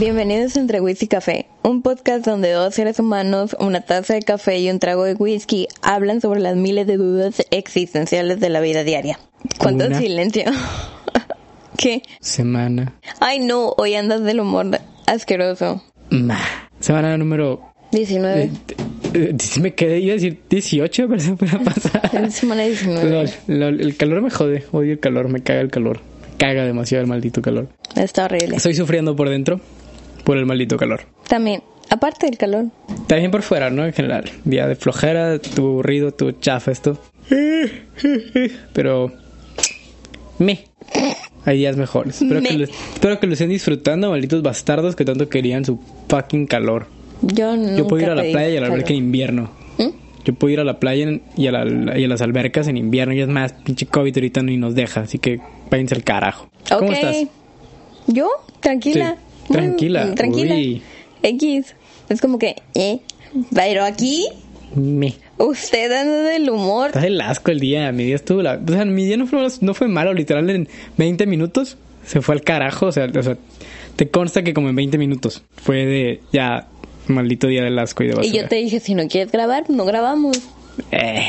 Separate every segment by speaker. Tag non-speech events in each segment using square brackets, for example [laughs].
Speaker 1: Bienvenidos a Entre Whisky y Café, un podcast donde dos seres humanos, una taza de café y un trago de whisky hablan sobre las miles de dudas existenciales de la vida diaria. ¿Cuánto
Speaker 2: Una.
Speaker 1: silencio? [laughs] ¿Qué?
Speaker 2: Semana.
Speaker 1: Ay no, hoy andas del humor asqueroso.
Speaker 2: Nah. Semana número.
Speaker 1: 19.
Speaker 2: eh, eh, me quedé, iba a decir 18, [laughs] pero se a pasar. [laughs]
Speaker 1: Semana 19.
Speaker 2: Lol, lol, el calor me jode. Odio el calor, me caga el calor. Me caga demasiado el maldito calor.
Speaker 1: Está horrible.
Speaker 2: Estoy sufriendo por dentro por el maldito calor.
Speaker 1: También, aparte del calor.
Speaker 2: También por fuera, ¿no? En general. Día de flojera, tu aburrido, tu chafa esto. [laughs] Pero. Me. Hay días mejores. Espero que, lo, espero que lo estén disfrutando, malditos bastardos que tanto querían su fucking calor.
Speaker 1: Yo no.
Speaker 2: Yo puedo ir a la playa y a la alberca en invierno.
Speaker 1: ¿Mm?
Speaker 2: Yo puedo ir a la playa y a, la- y a las albercas en invierno. Y es más, pinche COVID ahorita ni nos deja. Así que váyanse al carajo. ¿Cómo estás?
Speaker 1: ¿Yo? Tranquila.
Speaker 2: Sí, tranquila.
Speaker 1: Mm, tranquila.
Speaker 2: Uy.
Speaker 1: X. Es como que, ¿eh? Pero aquí,
Speaker 2: Me.
Speaker 1: usted anda del humor.
Speaker 2: Estás el asco el día. Mi día estuvo la... O sea, mi día no fue, no fue malo. Literal, en 20 minutos se fue al carajo. O sea, o sea, te consta que como en 20 minutos fue de ya maldito día del asco y de
Speaker 1: Y
Speaker 2: basura.
Speaker 1: yo te dije, si no quieres grabar, no grabamos.
Speaker 2: Eh,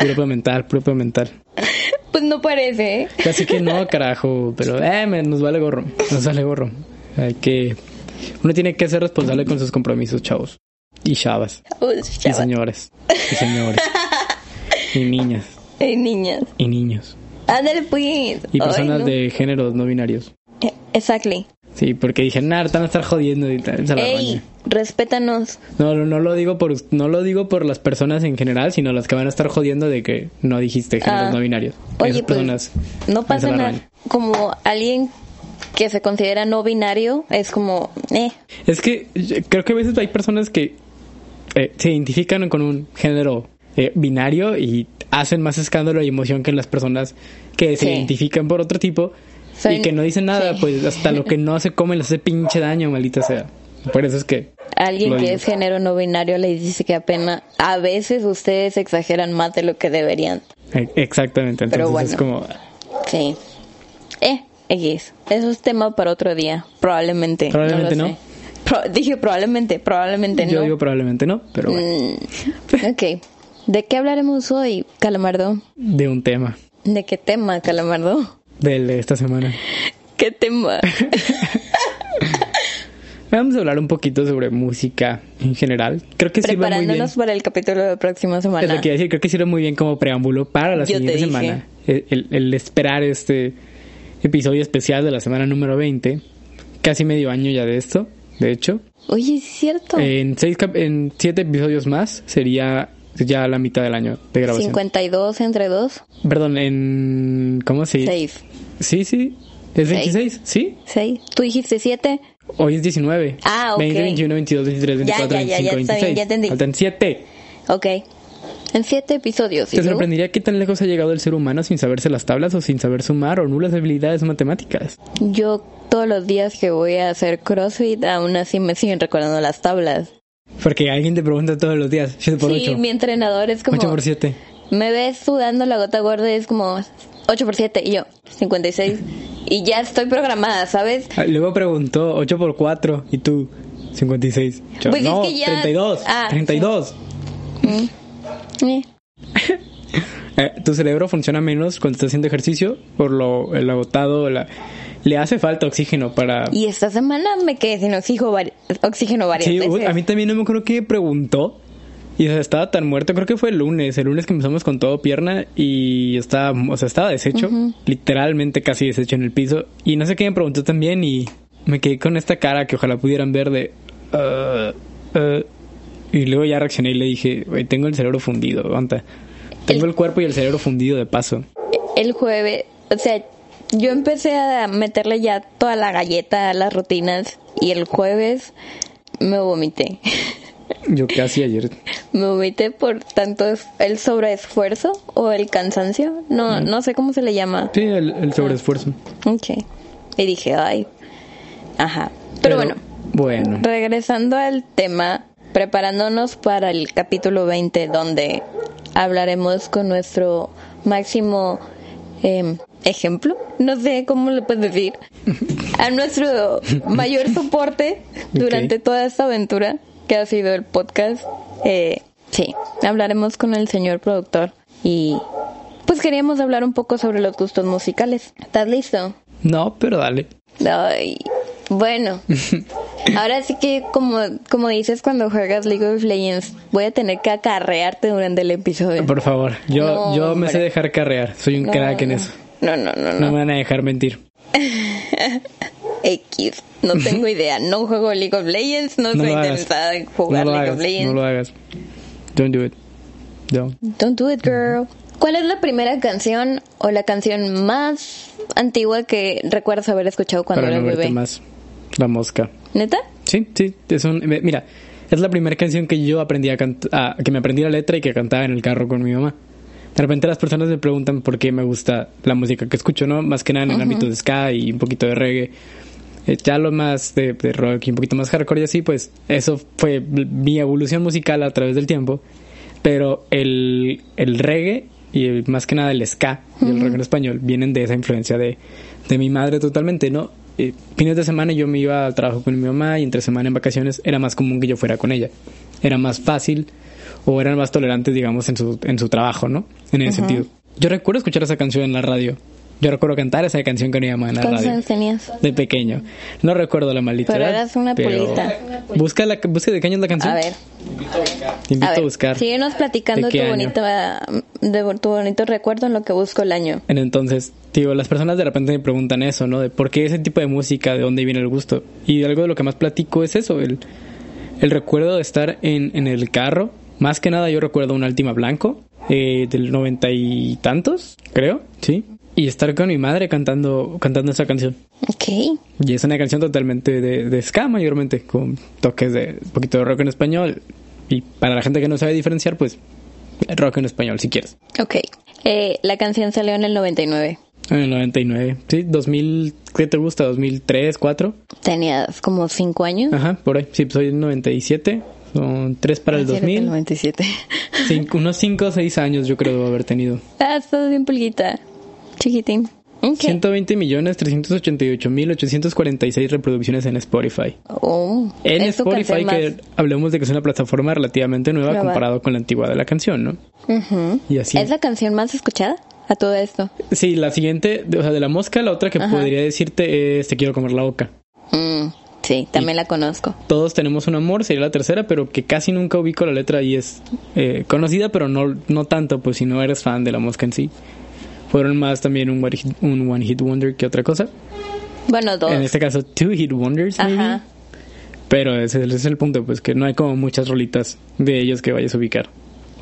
Speaker 2: puro mental, puro mental. [laughs]
Speaker 1: Pues no parece, ¿eh?
Speaker 2: Así que no, [laughs] carajo, pero eh, nos vale gorro, nos vale gorro. Hay que, uno tiene que ser responsable con sus compromisos, chavos. Y chavas, y señores, y señores, [laughs] y niñas,
Speaker 1: Ey, niñas.
Speaker 2: y niños,
Speaker 1: Ándale, pues.
Speaker 2: y personas
Speaker 1: Ay, no.
Speaker 2: de géneros no binarios.
Speaker 1: Eh, Exactly.
Speaker 2: Sí, porque dije, te van a estar jodiendo y tal, se la
Speaker 1: Ey, respétanos.
Speaker 2: No, no, no lo digo por, no lo digo por las personas en general, sino las que van a estar jodiendo de que no dijiste géneros
Speaker 1: Ah.
Speaker 2: no binarios.
Speaker 1: Oye,
Speaker 2: Esas
Speaker 1: pues,
Speaker 2: personas
Speaker 1: no pasa nada. Como alguien que se considera no binario, es como, eh.
Speaker 2: Es que creo que a veces hay personas que eh, se identifican con un género eh, binario y hacen más escándalo y emoción que las personas que se
Speaker 1: Sí.
Speaker 2: identifican por otro tipo
Speaker 1: Soy-
Speaker 2: y que no dicen nada,
Speaker 1: sí.
Speaker 2: pues hasta lo que [laughs] no se come les hace pinche daño, maldita sea. Por eso es que
Speaker 1: Alguien que
Speaker 2: digo.
Speaker 1: es género no binario le dice que apenas a veces ustedes exageran más de lo que deberían.
Speaker 2: exactamente, entonces
Speaker 1: Pero bueno.
Speaker 2: es como
Speaker 1: Sí. Eh, X. Eso es tema para otro día. Probablemente.
Speaker 2: Probablemente no.
Speaker 1: sé. Pro- dije probablemente, probablemente
Speaker 2: yo
Speaker 1: no.
Speaker 2: digo probablemente no, pero bueno,
Speaker 1: Mm, ok. ¿De qué hablaremos hoy, Calamardo?
Speaker 2: de un tema
Speaker 1: ¿De qué tema, Calamardo?
Speaker 2: del de esta semana.
Speaker 1: ¿Qué tema? [laughs]
Speaker 2: Vamos a hablar un poquito sobre música en general. Creo que sirve muy bien.
Speaker 1: Preparándonos para el capítulo de la próxima
Speaker 2: Es
Speaker 1: semana.
Speaker 2: lo que iba a decir, creo que sirve muy bien como preámbulo para la
Speaker 1: Yo te
Speaker 2: siguiente semana. El, el- el esperar este episodio especial de la semana número 20. Casi medio año ya de esto, de hecho.
Speaker 1: Oye, es cierto.
Speaker 2: En, seis en siete episodios más sería ya la mitad del año de grabación.
Speaker 1: 52 entre 2.
Speaker 2: Perdón, en... ¿Cómo se
Speaker 1: 6.
Speaker 2: Sí, sí. ¿Es
Speaker 1: Seis.
Speaker 2: 26? ¿Sí?
Speaker 1: 6. ¿Tú dijiste 7?
Speaker 2: Hoy es 19.
Speaker 1: Ah, ok.
Speaker 2: 20, 21, 22, 23,
Speaker 1: Ya,
Speaker 2: 24,
Speaker 1: ya, ya,
Speaker 2: 25,
Speaker 1: ya, está
Speaker 2: 26.
Speaker 1: bien, ya entendí.
Speaker 2: Faltan 7.
Speaker 1: Ok. En 7 episodios. ¿y
Speaker 2: ¿Te sorprendería qué tan lejos ha llegado el ser humano sin saberse las tablas o sin saber sumar o nulas habilidades matemáticas?
Speaker 1: Yo todos los días que voy a hacer CrossFit, aún así me siguen recordando las tablas.
Speaker 2: Porque alguien te pregunta todos los días, 7 por
Speaker 1: sí,
Speaker 2: 8,
Speaker 1: mi entrenador es como...
Speaker 2: 8 por 7.
Speaker 1: Me ves sudando la gota gorda y es como 8 por 7 y yo 56. Y ya estoy programada, ¿sabes?
Speaker 2: Ah, Luego preguntó 8 por 4 y tú 56. Yo,
Speaker 1: Pues es
Speaker 2: no,
Speaker 1: que ya-
Speaker 2: 32.
Speaker 1: Ah,
Speaker 2: 32.
Speaker 1: Eh, [laughs]
Speaker 2: Eh, tu cerebro funciona menos cuando estás haciendo ejercicio por lo el agotado, la, le hace falta oxígeno para...
Speaker 1: Y esta semana me quedé sin oxígeno, oxígeno varias
Speaker 2: Sí,
Speaker 1: veces.
Speaker 2: a mí también no me acuerdo que preguntó Y o sea, estaba tan muerto, creo que fue el lunes, el lunes que empezamos con todo pierna y estaba, o sea, estaba deshecho, literalmente casi deshecho en el piso. Y no sé qué me preguntó también y me quedé con esta cara que ojalá pudieran ver de... "Uh, uh". Y luego ya reaccioné y le dije, tengo el cerebro fundido, aguanta. Tengo el cuerpo y el cerebro fundido de paso.
Speaker 1: El jueves, o sea, yo empecé a meterle ya toda la galleta a las rutinas y el jueves me vomité. [laughs]
Speaker 2: Yo casi ayer.
Speaker 1: Me vomité por tanto el sobreesfuerzo o el cansancio. No, no sé cómo se le llama.
Speaker 2: Sí, el, el sobreesfuerzo.
Speaker 1: Ok. Y dije, ay. Ajá. Pero, bueno,
Speaker 2: Bueno.
Speaker 1: regresando al tema, preparándonos para el capítulo 20, donde hablaremos con nuestro máximo em, ejemplo, no sé cómo le puedes decir, [laughs] a nuestro mayor soporte durante toda esta aventura que ha sido el podcast. Eh, sí, hablaremos con el señor productor y pues queríamos hablar un poco sobre los gustos musicales. ¿Estás listo?
Speaker 2: No, pero dale.
Speaker 1: Ay, bueno. [laughs] Ahora sí que como, como dices cuando juegas League of Legends, voy a tener que acarrearte durante el episodio.
Speaker 2: Por favor, yo,
Speaker 1: No,
Speaker 2: yo me sé dejar carrear. Soy un
Speaker 1: No,
Speaker 2: crack en
Speaker 1: no.
Speaker 2: eso.
Speaker 1: No, no, no,
Speaker 2: No
Speaker 1: no.
Speaker 2: me van a dejar mentir. [laughs]
Speaker 1: X. No tengo idea. No juego League of Legends. No,
Speaker 2: No
Speaker 1: soy interesada en
Speaker 2: No
Speaker 1: jugar League
Speaker 2: hagas.
Speaker 1: of Legends.
Speaker 2: No lo hagas. Don't do it. Don't.
Speaker 1: Don't do it, girl. ¿Cuál es la primera canción o la canción más antigua que recuerdas haber escuchado cuando
Speaker 2: Para no
Speaker 1: eras
Speaker 2: verte
Speaker 1: bebé?
Speaker 2: más. La mosca.
Speaker 1: ¿Neta?
Speaker 2: Sí, sí. Es un, mira, es la primera canción que yo aprendí a cantar, que me aprendí la letra y que cantaba en el carro con mi mamá. De repente las personas me preguntan por qué me gusta la música que escucho, ¿no? Más que nada en el ámbito de ska y un poquito de reggae. Eh, ya lo más de, de rock y un poquito más hardcore y así, pues eso fue mi evolución musical a través del tiempo. Pero el, el reggae y el- más que nada el ska y el rock en español vienen de esa influencia de, de mi madre totalmente, ¿no? Eh, fines de semana yo me iba al trabajo con mi mamá y entre semana en vacaciones era más común que yo fuera con ella. Era más fácil o eran más tolerantes, digamos, en su, en su trabajo, ¿no? En ese sentido. Yo recuerdo escuchar esa canción en la radio. Yo recuerdo cantar esa canción con mi mamá en la
Speaker 1: ¿Cuántos
Speaker 2: radio.
Speaker 1: años tenías?
Speaker 2: De pequeño. No recuerdo la maldita
Speaker 1: Pero
Speaker 2: edad,
Speaker 1: eras una
Speaker 2: pero-
Speaker 1: pulita.
Speaker 2: Busca, la, busca de qué año es la canción.
Speaker 1: A ver.
Speaker 2: Te invito
Speaker 1: A
Speaker 2: a, buscar.
Speaker 1: síguenos platicando
Speaker 2: ¿De qué
Speaker 1: tu
Speaker 2: año?
Speaker 1: De tu bonito recuerdo en lo que busco el año.
Speaker 2: En Entonces, digo, las personas de repente me preguntan eso, ¿no? De por qué ese tipo de música, de dónde viene el gusto. Y algo de lo que más platico es eso, el, el recuerdo de estar en, en el carro. Más que nada yo recuerdo un Altima Blanco, eh, del noventa y tantos, creo, ¿sí? Y estar con mi madre cantando, cantando esa canción.
Speaker 1: Ok.
Speaker 2: Y es una canción totalmente de, de ska mayormente, con toques de un poquito de rock en español. Y para la gente que no sabe diferenciar, pues rock en español si quieres.
Speaker 1: Ok. Eh, la canción salió en el 99.
Speaker 2: En el 99. Sí, 2000, ¿qué te gusta? 2003, 4.
Speaker 1: Tenías como 5 años.
Speaker 2: Ajá, por ahí. Sí, soy del 97. Son 3 para el
Speaker 1: Ah, sí, eres del
Speaker 2: 2000.
Speaker 1: 97.
Speaker 2: Cinco- unos 5 o 6 años yo creo haber tenido.
Speaker 1: ah, estás bien pulguita. Chiquitín. Ok.
Speaker 2: 120 millones 388 mil 846 reproducciones en Spotify.
Speaker 1: Oh,
Speaker 2: En Spotify, que hablemos de que es una plataforma relativamente nueva comparado con la antigua de la canción, ¿no?
Speaker 1: Ujú.
Speaker 2: Y así.
Speaker 1: ¿Es la canción más escuchada a todo esto?
Speaker 2: Sí, la siguiente, o sea, de la mosca, la otra que podría decirte es Te quiero comer la boca.
Speaker 1: Mm, sí, también la conozco.
Speaker 2: Todos tenemos un amor, sería la tercera, pero que casi nunca ubico la letra y es eh, conocida, pero no, no tanto, pues si no eres fan de la mosca en sí. Fueron más también un one hit, un one hit wonder que otra cosa.
Speaker 1: Bueno, dos.
Speaker 2: En este caso, two hit wonders, maybe.
Speaker 1: Ajá.
Speaker 2: Pero ese, ese es el punto, pues que no hay como muchas rolitas de ellos que vayas a ubicar.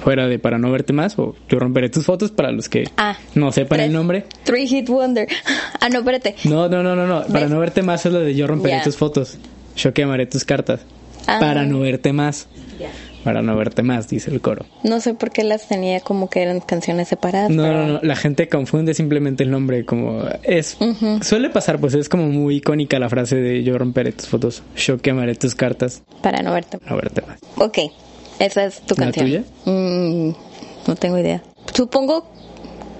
Speaker 2: Fuera de Para no verte más o Yo romperé tus fotos para los que
Speaker 1: Ah.
Speaker 2: no sepan
Speaker 1: Tres.
Speaker 2: el nombre.
Speaker 1: Three Hit Wonder. [laughs] Ah, no, espérate.
Speaker 2: No, no, no, no, no. Para no verte más es la de Yo romperé tus fotos. Yo quemaré tus cartas.
Speaker 1: Ah.
Speaker 2: Para no verte más. Para no verte más, dice el coro.
Speaker 1: No sé por qué las tenía como que eran canciones separadas.
Speaker 2: No,
Speaker 1: pero-
Speaker 2: no, no. La gente confunde simplemente el nombre. Como es. Suele pasar, pues es como muy icónica la frase de Yo romperé tus fotos. Yo quemaré tus cartas.
Speaker 1: Para no verte.
Speaker 2: No verte más.
Speaker 1: Ok, esa es tu
Speaker 2: ¿La
Speaker 1: canción.
Speaker 2: tuya?
Speaker 1: Mm, no tengo idea. Supongo,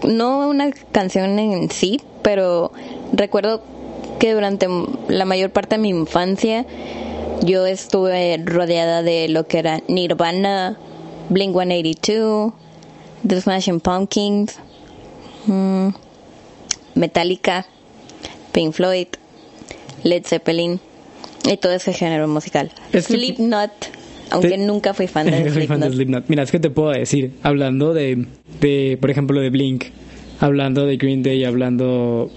Speaker 1: no una canción en sí, pero recuerdo que durante la mayor parte de mi infancia yo estuve rodeada de lo que era Nirvana, Blink 182, The Smashing Pumpkins, mm, Metallica, Pink Floyd, Led Zeppelin y todo ese género musical.
Speaker 2: Es que-
Speaker 1: Slipknot. aunque
Speaker 2: Te-
Speaker 1: nunca fui fan de [laughs]
Speaker 2: Soy fan de
Speaker 1: Slipknot.
Speaker 2: Slipknot. Mira, es que te puedo decir, hablando de, de, por ejemplo, de Blink, hablando de Green Day, hablando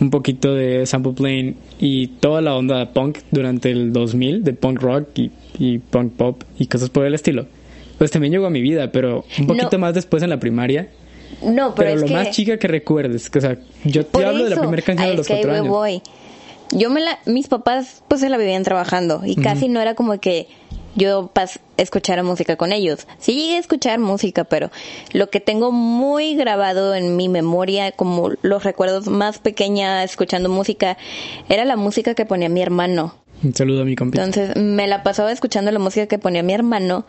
Speaker 2: un poquito de Sample Plane y toda la onda punk durante el 2000, de punk rock y, y punk pop y cosas por el estilo. Pues también llegó a mi vida, pero un poquito
Speaker 1: No.
Speaker 2: más después en la primaria.
Speaker 1: No, pero,
Speaker 2: Pero,
Speaker 1: es
Speaker 2: lo
Speaker 1: que...
Speaker 2: más chica que recuerdes, que, o sea, yo te
Speaker 1: Por
Speaker 2: hablo de la primera canción de los cuatro años.
Speaker 1: voy. Yo me la, mis papás pues se la vivían trabajando y casi no era como que yo pas, escuchara música con ellos. Sí llegué a escuchar música, pero lo que tengo muy grabado en mi memoria, como los recuerdos más pequeña escuchando música, era la música que ponía mi hermano.
Speaker 2: Un saludo a mi compita.
Speaker 1: Entonces me la pasaba escuchando la música que ponía mi hermano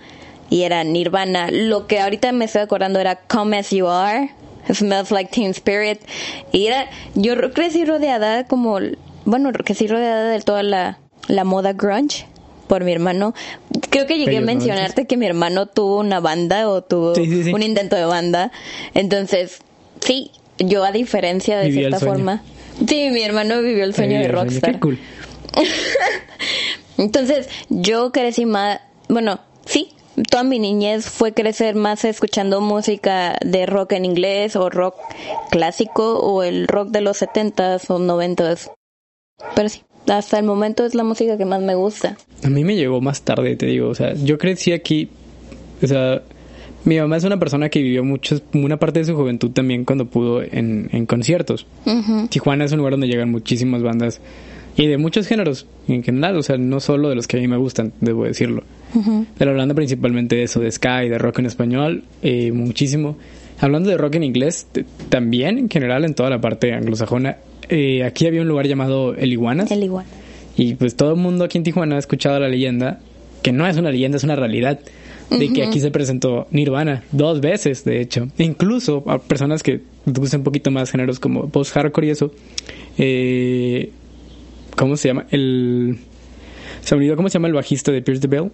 Speaker 1: y era Nirvana. Lo que ahorita me estoy acordando era Come As You Are, Smells Like Teen Spirit. Y era, yo crecí rodeada como, bueno, crecí rodeada de toda la, la moda grunge por mi hermano. Creo que llegué a mencionarte que mi hermano tuvo una banda o tuvo
Speaker 2: Sí, sí, sí.
Speaker 1: un intento de banda. Entonces, sí, yo a diferencia de cierta forma. Sí, mi hermano vivió el sueño de rockstar.
Speaker 2: Qué cool. [laughs]
Speaker 1: Entonces, yo crecí más, bueno, sí, toda mi niñez fue crecer más escuchando música de rock en inglés o rock clásico o el rock de los setentas o noventas. Pero sí, hasta el momento es la música que más me gusta.
Speaker 2: A mí me llegó más tarde, te digo. O sea, yo crecí aquí. O sea, mi mamá es una persona que vivió mucho, una parte de su juventud también cuando pudo en, en conciertos. Tijuana es un lugar donde llegan muchísimas bandas y de muchos géneros en general. O sea, no solo de los que a mí me gustan, debo decirlo. Pero hablando principalmente de eso, de Sky, de rock en español, eh, muchísimo. Hablando de rock en inglés, también en general en toda la parte anglosajona. Eh, aquí había un lugar llamado El Iguanas.
Speaker 1: El igual.
Speaker 2: Y pues todo el mundo aquí en Tijuana ha escuchado la leyenda, que no es una leyenda, es una realidad, de que aquí se presentó Nirvana dos veces, de hecho. E incluso a personas que gustan un poquito más géneros como post-hardcore y eso, eh, ¿cómo se llama? El... Se me olvidó cómo se llama el bajista de Pierce the Bell,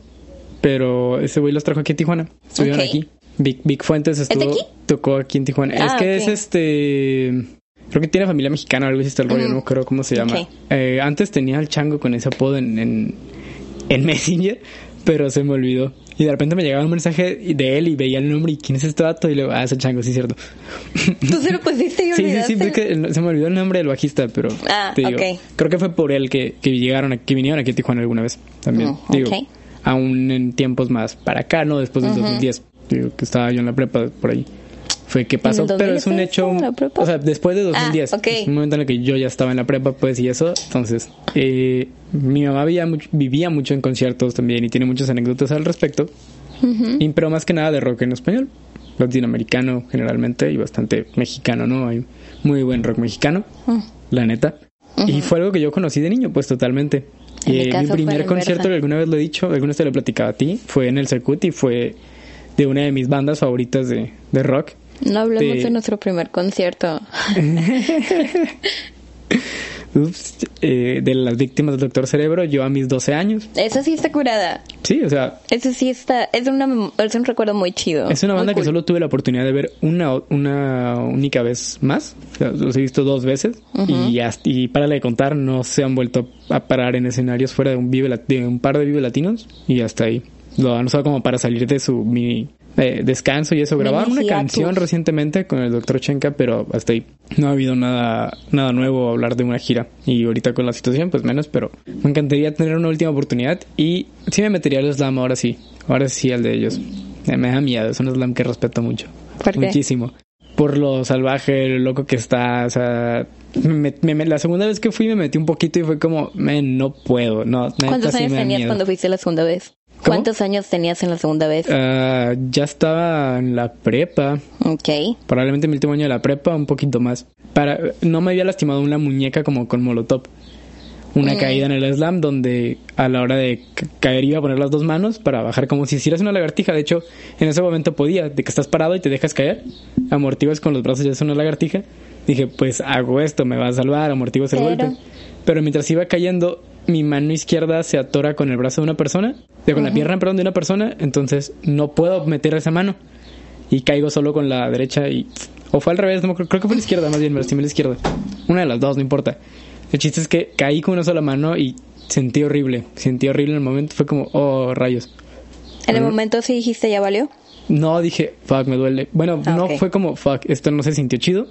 Speaker 2: pero ese güey los trajo aquí en Tijuana. Estuvieron aquí. Big, Big Fuentes estuvo,
Speaker 1: aquí?
Speaker 2: tocó aquí en Tijuana.
Speaker 1: Ah,
Speaker 2: es que es este... Creo que tiene familia mexicana o algo así está el rollo, no creo cómo se llama. Eh, antes tenía al chango con ese apodo en, en, en [laughs] Messenger, pero se me olvidó. Y de repente me llegaba un mensaje de él y veía el nombre y quién es este vato y luego, ah, es el chango, sí, cierto. [laughs]
Speaker 1: Tú se lo pusiste y [laughs]
Speaker 2: Sí, sí,
Speaker 1: olvidaste.
Speaker 2: sí, es que se me olvidó el nombre del bajista, pero
Speaker 1: Ah,
Speaker 2: te digo, creo que fue por él que, que llegaron, a- que vinieron aquí a Tijuana alguna vez también. Digo,
Speaker 1: ok.
Speaker 2: aún en tiempos más para acá, ¿no? Después del 2010, digo, que estaba yo en la prepa por ahí. Fue que pasó,
Speaker 1: ¿En el
Speaker 2: pero es un
Speaker 1: 2010
Speaker 2: hecho, o sea, después de 2010,
Speaker 1: Ah, ok.
Speaker 2: es un momento en el que yo ya estaba en la prepa, pues, y eso, entonces, eh, mi mamá vivía mucho, vivía mucho en conciertos también y tiene muchas anécdotas al respecto, y, pero más que nada de rock en español, latinoamericano generalmente y bastante mexicano, ¿no? Hay muy buen rock mexicano,
Speaker 1: Mm.
Speaker 2: la neta. Y fue algo que yo conocí de niño, pues totalmente.
Speaker 1: En mi
Speaker 2: Eh, mi
Speaker 1: caso fue
Speaker 2: primer concierto,
Speaker 1: inversa.
Speaker 2: que alguna vez lo he dicho, alguna vez te lo he platicado a ti, fue en el Circuit y fue de una de mis bandas favoritas de, de rock.
Speaker 1: No hablemos
Speaker 2: de-
Speaker 1: de nuestro primer concierto. [laughs]
Speaker 2: Ups, eh, de las víctimas del Doctor Cerebro, yo a mis 12 años.
Speaker 1: Esa sí está curada.
Speaker 2: Sí, o sea,
Speaker 1: Ese sí está, es, una, es un recuerdo muy chido.
Speaker 2: Es una banda que solo tuve la oportunidad de ver una, una única vez más. O sea, los he visto dos veces. y, hasta- y para de contar, no se han vuelto a parar en escenarios fuera de un, vive, de un par de Vive Latinos. Y hasta ahí. Lo han usado como para salir de su mini eh, descanso y eso. Grabaron una canción recientemente con el Dr. Chenka, pero hasta ahí. No ha habido nada, nada nuevo a hablar de una gira. Y ahorita con la situación, pues menos, pero me encantaría tener una última oportunidad. Y sí me metería al slam ahora sí. Ahora sí al de ellos. Eh, Me da miedo, es un slam que respeto mucho.
Speaker 1: ¿Por qué?
Speaker 2: Muchísimo. Por lo salvaje, lo loco que está, o sea... me- la segunda vez que fui me metí un poquito y fue como, "Men, no puedo, no,
Speaker 1: ¿Cuántos años tenías
Speaker 2: miedo".
Speaker 1: cuando fuiste la segunda vez?
Speaker 2: ¿Cómo?
Speaker 1: ¿Cuántos años tenías en la segunda vez?
Speaker 2: Ah, ya estaba en la prepa,
Speaker 1: ok.
Speaker 2: probablemente en mi último año de la prepa, un poquito más. Para, no me había lastimado una muñeca como con molotov. Una
Speaker 1: Mm.
Speaker 2: caída en el slam donde a la hora de ca- caer iba a poner las dos manos para bajar como si hicieras una lagartija. De hecho, en ese momento podía, de que estás parado y te dejas caer, amortiguas con los brazos y es una lagartija. Dije, pues hago esto, me va a salvar, amortiguas el
Speaker 1: Pero-
Speaker 2: golpe. Pero mientras iba cayendo, mi mano izquierda se atora con el brazo de una persona, de con la pierna, perdón, de una persona, entonces no puedo meter esa mano y caigo solo con la derecha y o fue al revés, no creo que fue la izquierda, más bien me lastimé la izquierda. Una de las dos, no importa. El chiste es que caí con una sola mano y sentí horrible, sentí horrible en el momento, fue como, oh, rayos.
Speaker 1: En el momento sí dijiste, ya valió.
Speaker 2: No, dije, fuck, me duele. Bueno,
Speaker 1: Ah,
Speaker 2: no fue como, fuck, esto no se sintió chido,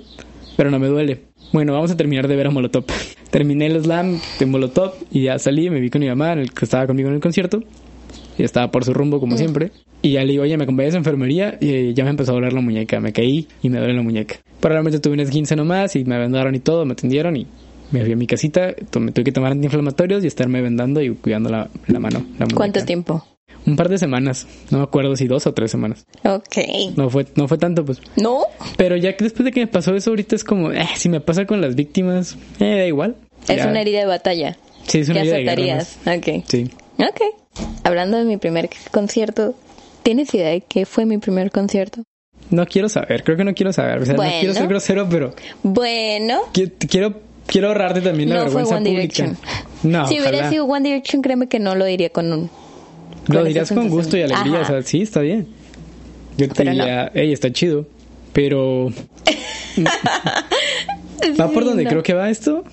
Speaker 2: pero no me duele. Bueno, vamos a terminar de ver a Molotov. [laughs] Terminé el slam de Molotov y ya salí, me vi con mi mamá, el que estaba conmigo en el concierto. Y estaba por su rumbo, como siempre. Y ya le digo, oye, me acompañas a enfermería. Y ya me empezó a doler la muñeca. Me caí y me duele la muñeca. Probablemente tuve un esguince nomás y me vendaron y todo, me atendieron y me fui a mi casita. Me tuve que tomar antiinflamatorios y estarme vendando y cuidando la, la mano. La.
Speaker 1: ¿Cuánto tiempo?
Speaker 2: Un par de semanas. No me acuerdo si dos o tres semanas.
Speaker 1: Ok.
Speaker 2: No fue, no fue tanto, pues.
Speaker 1: ¿No?
Speaker 2: Pero ya que después de que me pasó eso, ahorita es como, eh, si me pasa con las víctimas, eh, da igual.
Speaker 1: Es
Speaker 2: Ya.
Speaker 1: una herida de batalla.
Speaker 2: Sí, es una
Speaker 1: ¿Qué
Speaker 2: herida de guerra
Speaker 1: aceptarías? Ok.
Speaker 2: Sí.
Speaker 1: Ok. Hablando de mi primer concierto, ¿tienes idea de qué fue mi primer concierto?
Speaker 2: No quiero saber, creo que no quiero saber. O sea,
Speaker 1: Bueno.
Speaker 2: no quiero ser grosero, pero
Speaker 1: Bueno,
Speaker 2: qui- quiero, quiero ahorrarte también la
Speaker 1: no fue
Speaker 2: vergüenza
Speaker 1: One
Speaker 2: pública.
Speaker 1: Direction.
Speaker 2: No,
Speaker 1: si hubiera
Speaker 2: ojalá.
Speaker 1: sido One Direction, créeme que no lo diría con un...
Speaker 2: Lo
Speaker 1: esa
Speaker 2: con gusto y alegría,
Speaker 1: Ajá.
Speaker 2: o sea, sí, está bien. Yo te
Speaker 1: Pero no.
Speaker 2: diría, hey, está chido, pero... [laughs] ¿Va por donde
Speaker 1: no.
Speaker 2: creo que va esto?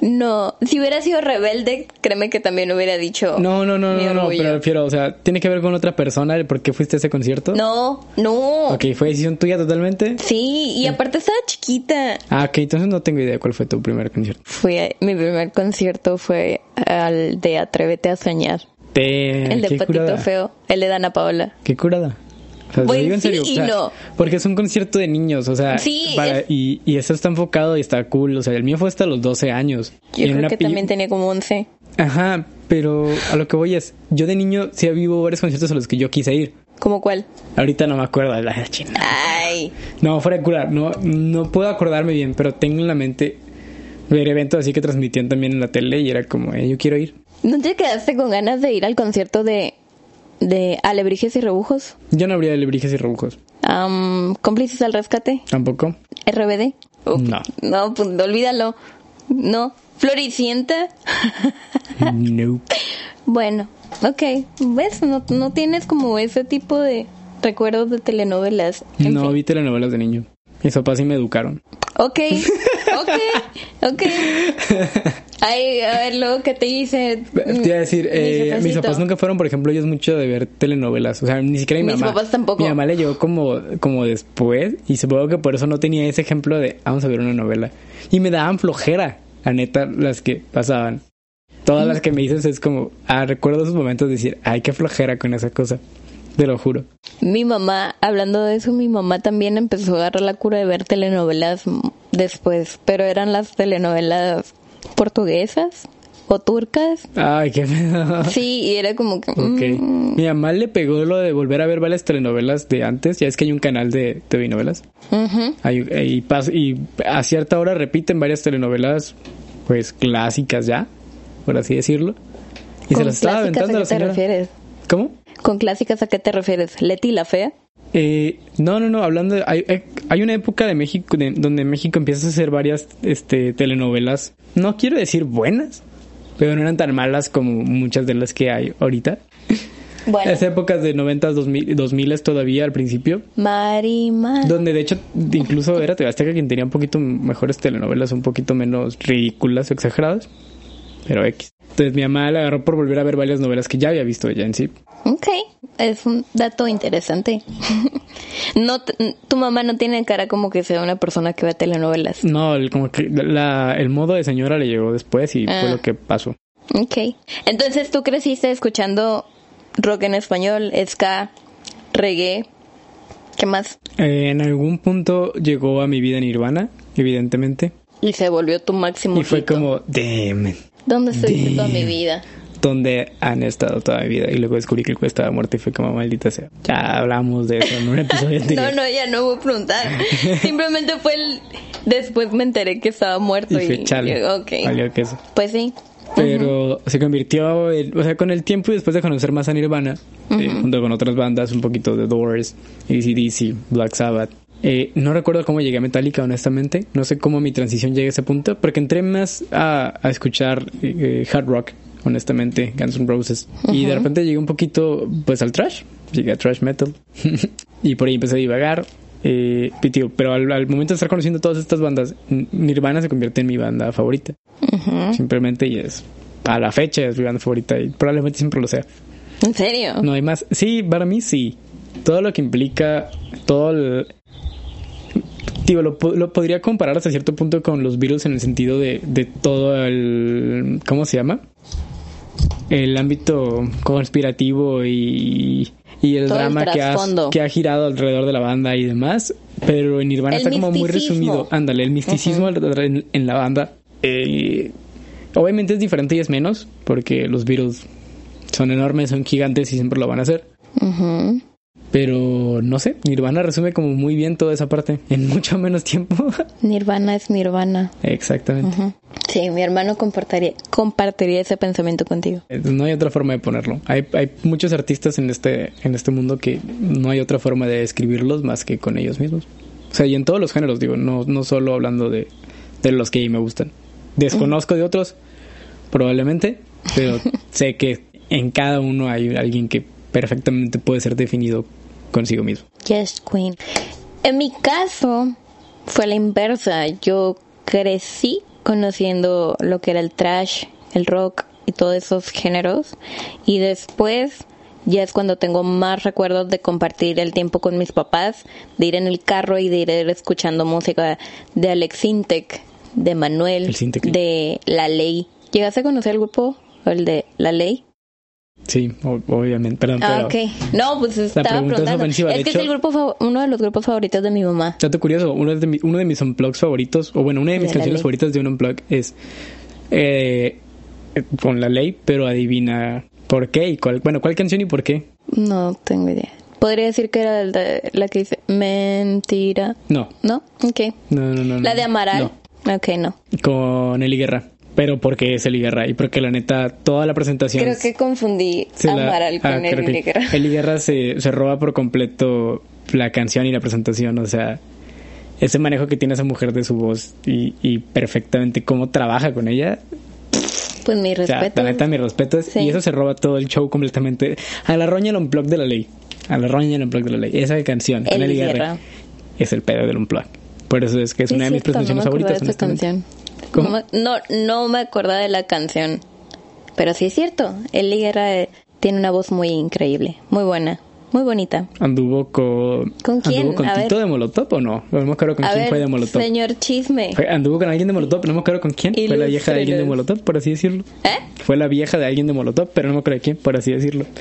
Speaker 1: No, si hubiera sido rebelde, créeme que también hubiera dicho...
Speaker 2: No, no, no, no, no, pero refiero, o sea, ¿tiene que ver con otra persona el por qué fuiste a ese concierto?
Speaker 1: No, no.
Speaker 2: Ok, ¿fue decisión tuya totalmente?
Speaker 1: Sí, y aparte estaba chiquita.
Speaker 2: Ah, ok, entonces no tengo idea cuál fue tu primer concierto.
Speaker 1: Fui a- mi primer concierto fue al de Atrévete a soñar. El de Patito
Speaker 2: curada.
Speaker 1: Feo, el de Dana Paola.
Speaker 2: Qué curada. O sea, digo en
Speaker 1: sí
Speaker 2: serio,
Speaker 1: y
Speaker 2: o sea,
Speaker 1: no.
Speaker 2: Porque es un concierto de niños, o sea,
Speaker 1: Sí,
Speaker 2: para-
Speaker 1: es-
Speaker 2: y, y eso está enfocado y está cool. O sea, el mío fue hasta los 12 años.
Speaker 1: Yo creo que también tenía como 11.
Speaker 2: Ajá, pero a lo que voy es, yo de niño sí vivo varios conciertos a los que yo quise ir.
Speaker 1: ¿Cómo cuál?
Speaker 2: Ahorita no me acuerdo de la china.
Speaker 1: Ay,
Speaker 2: No, fuera de curar, no, no puedo acordarme bien, pero tengo en la mente ver eventos así que transmitían también en la tele y era como, eh, yo quiero ir.
Speaker 1: ¿No te quedaste con ganas de ir al concierto de, de Alebrijes y Rebujos?
Speaker 2: Yo no habría de lebrijes y rebujos.
Speaker 1: Am, ¿Cómplices al rescate?
Speaker 2: Tampoco.
Speaker 1: ¿RBD? Uf,
Speaker 2: No.
Speaker 1: No, pues olvídalo. No. ¿Floricienta? [laughs]
Speaker 2: No.
Speaker 1: bueno, ok. ¿Ves? No, no tienes como ese tipo de recuerdos de telenovelas. En
Speaker 2: No
Speaker 1: fin.
Speaker 2: vi telenovelas de niño. Mis papás sí me educaron.
Speaker 1: Ok, [laughs] ok, ok. Ay, a ver, luego que te hice.
Speaker 2: Te iba a decir,
Speaker 1: mi
Speaker 2: eh, mis
Speaker 1: jefecito.
Speaker 2: papás nunca fueron, por ejemplo, ellos mucho de ver telenovelas. O sea, ni siquiera mi
Speaker 1: Mis
Speaker 2: mamá.
Speaker 1: papás tampoco.
Speaker 2: Mi mamá le llegó como, como después y supongo que por eso no tenía ese ejemplo de vamos a ver una novela. Y me daban flojera, la neta, las que pasaban. Todas las que me dices es como, ah, recuerdo esos momentos de decir, ay, qué flojera con esa cosa. Te lo juro.
Speaker 1: Mi mamá, hablando de eso, mi mamá también empezó a agarrar la cura de ver telenovelas después, pero eran las telenovelas portuguesas o turcas.
Speaker 2: Ay, qué pedo.
Speaker 1: Sí, y era como que...
Speaker 2: Ok.
Speaker 1: mm,
Speaker 2: Mi mamá le pegó lo de volver a ver varias telenovelas de antes. Ya es que hay un canal de TV novelas.
Speaker 1: ujú.
Speaker 2: Hay- y, a cierta hora repiten varias telenovelas, pues clásicas ya, por así decirlo. Y se
Speaker 1: ¿Con
Speaker 2: las estaba aventando
Speaker 1: a
Speaker 2: la
Speaker 1: qué te
Speaker 2: señora.
Speaker 1: refieres?
Speaker 2: ¿Cómo?
Speaker 1: ¿Con clásicas a qué te refieres? ¿Leti la fea?
Speaker 2: Eh, no, no, no, hablando de, hay, hay- hay una época de México de- donde México empieza a hacer varias este, telenovelas, no quiero decir buenas, pero no eran tan malas como muchas de las que hay ahorita.
Speaker 1: Bueno,
Speaker 2: Las épocas de 90, 2000, 2000 todavía al principio,
Speaker 1: Marima.
Speaker 2: donde de hecho incluso era TV Azteca quien tenía un poquito mejores telenovelas, un poquito menos ridículas o exageradas, pero X. Entonces mi mamá la agarró por volver a ver varias novelas que ya había visto ella en sí.
Speaker 1: Ok, es un dato interesante. [laughs] no, tu mamá no tiene cara como que sea una persona que ve telenovelas.
Speaker 2: No, el- como que la, el modo de señora le llegó después y
Speaker 1: Ah.
Speaker 2: fue lo que pasó.
Speaker 1: Ok, entonces tú creciste escuchando rock en español, ska, reggae, ¿qué más?
Speaker 2: Eh, en algún punto llegó a mi vida Nirvana, evidentemente.
Speaker 1: Y se volvió tu máximo.
Speaker 2: Y fue
Speaker 1: hito.
Speaker 2: como, damn,
Speaker 1: ¿Dónde estuviste toda mi vida?
Speaker 2: ¿dónde han estado toda mi vida? Y luego descubrí que el juez estaba muerto y fue como, maldita sea. Ya hablamos de eso en un episodio [laughs] anterior.
Speaker 1: No, no, ya no voy a preguntar. [laughs] Simplemente fue el... Después me enteré que estaba muerto
Speaker 2: Y
Speaker 1: y...
Speaker 2: fue chale.
Speaker 1: Ok.
Speaker 2: Valió que eso.
Speaker 1: Pues sí.
Speaker 2: Pero se convirtió, en- o sea, con el tiempo y después de conocer más a Nirvana, eh, junto con otras bandas, un poquito de Doors, ACDC, Black Sabbath. Eh, no recuerdo cómo llegué a Metallica, honestamente. No sé cómo mi transición llegue a ese punto, porque entré más a, a escuchar eh, hard rock, honestamente, Guns N' Roses. Y de repente llegué un poquito, pues, al trash. Llegué a trash metal. [laughs] y por ahí empecé a divagar. Eh, tío, pero al, al momento de estar conociendo todas estas bandas, Nirvana se convierte en mi banda favorita. Simplemente y es a la fecha es mi banda favorita y probablemente siempre lo sea.
Speaker 1: ¿En serio?
Speaker 2: No hay más. Sí, para mí sí. Todo lo que implica, todo el... Digo, lo, lo podría comparar hasta cierto punto con los Beatles en el sentido de, de todo el... ¿Cómo se llama? El ámbito conspirativo y, y el
Speaker 1: Todo el
Speaker 2: drama que ha, que ha girado alrededor de la banda y demás. Pero en Nirvana
Speaker 1: El
Speaker 2: está como muy resumido. Ándale, el misticismo alrededor en, en la banda. Eh, obviamente es diferente y es menos, porque los Beatles son enormes, son gigantes y siempre lo van a hacer.
Speaker 1: Ujú.
Speaker 2: Pero no sé, Nirvana resume como muy bien toda esa parte en [laughs] mucho menos tiempo.
Speaker 1: Nirvana es Nirvana.
Speaker 2: Exactamente.
Speaker 1: Sí, mi hermano compartiría, compartiría ese pensamiento contigo.
Speaker 2: Eh, No hay otra forma de ponerlo. Hay, hay muchos artistas en este, en este mundo que no hay otra forma de describirlos más que con ellos mismos. O sea, y en todos los géneros, digo, no, no solo hablando de, de los que me gustan. Desconozco de otros, probablemente, pero [laughs] sé que en cada uno hay alguien que perfectamente puede ser definido consigo mismo.
Speaker 1: Yes, Queen. En mi caso, fue la inversa. Yo crecí conociendo lo que era el trash, el rock y todos esos géneros. Y después, ya es cuando tengo más recuerdos de compartir el tiempo con mis papás, de ir en el carro y de ir escuchando música de Alex Sintek, de Manuel, de La Ley. ¿Llegaste a conocer el grupo? El de La Ley.
Speaker 2: Sí, obviamente, perdón,
Speaker 1: Ah, ok. No, pues estaba
Speaker 2: pregunta es ofensiva, de
Speaker 1: es que
Speaker 2: hecho-
Speaker 1: es el grupo uno de los grupos favoritos de mi mamá.
Speaker 2: Dato curioso, uno de, mi- uno de mis unplugs favoritos, o bueno, una de mis
Speaker 1: De la
Speaker 2: canciones favoritas de un unplug es eh, con la ley, pero adivina por qué y cuál, bueno, cuál canción y por qué.
Speaker 1: No tengo idea. Podría decir que era la que dice mentira.
Speaker 2: No,
Speaker 1: ¿No? Ok.
Speaker 2: no, no, no.
Speaker 1: La
Speaker 2: no.
Speaker 1: de Amaral. Ok, no.
Speaker 2: No, con Eli Guerra, pero porque es Eli Guerra y porque la neta, toda la presentación...
Speaker 1: Creo que confundí
Speaker 2: la-
Speaker 1: Amaral
Speaker 2: ah,
Speaker 1: con Guerra.
Speaker 2: Eli Guerra se, se roba por completo la canción y la presentación, o sea, ese manejo que tiene esa mujer de su voz y, y perfectamente cómo trabaja con ella,
Speaker 1: Pues mi
Speaker 2: O sea,
Speaker 1: respeto.
Speaker 2: la neta, mis respetos.
Speaker 1: Sí.
Speaker 2: Y eso se roba todo el show completamente. A la roña el unplug de la ley. A la roña el unplug de la ley. Esa canción,
Speaker 1: El
Speaker 2: Guerra,
Speaker 1: Guerra.
Speaker 2: es el pedo del unplug. Por eso es que es una de mis presentaciones
Speaker 1: no
Speaker 2: favoritas.
Speaker 1: esta canción. No, no, me acordaba de la canción. Pero sí es cierto. Eli Guerra eh, tiene una voz muy increíble. Muy buena. Muy bonita.
Speaker 2: ¿Anduvo con...
Speaker 1: ¿Con quién?
Speaker 2: ¿Anduvo con
Speaker 1: A
Speaker 2: Tito
Speaker 1: ver.
Speaker 2: de Molotov o no? No me acuerdo con
Speaker 1: A
Speaker 2: quién
Speaker 1: ver,
Speaker 2: fue de Molotov.
Speaker 1: señor Chisme.
Speaker 2: Fue- anduvo con alguien de Molotov, no me acuerdo con quién. Fue la vieja de alguien de. Molotov, por así decirlo.
Speaker 1: ¿Eh?
Speaker 2: Fue la vieja de alguien de Molotov, pero no me acuerdo de quién, por así decirlo. [laughs]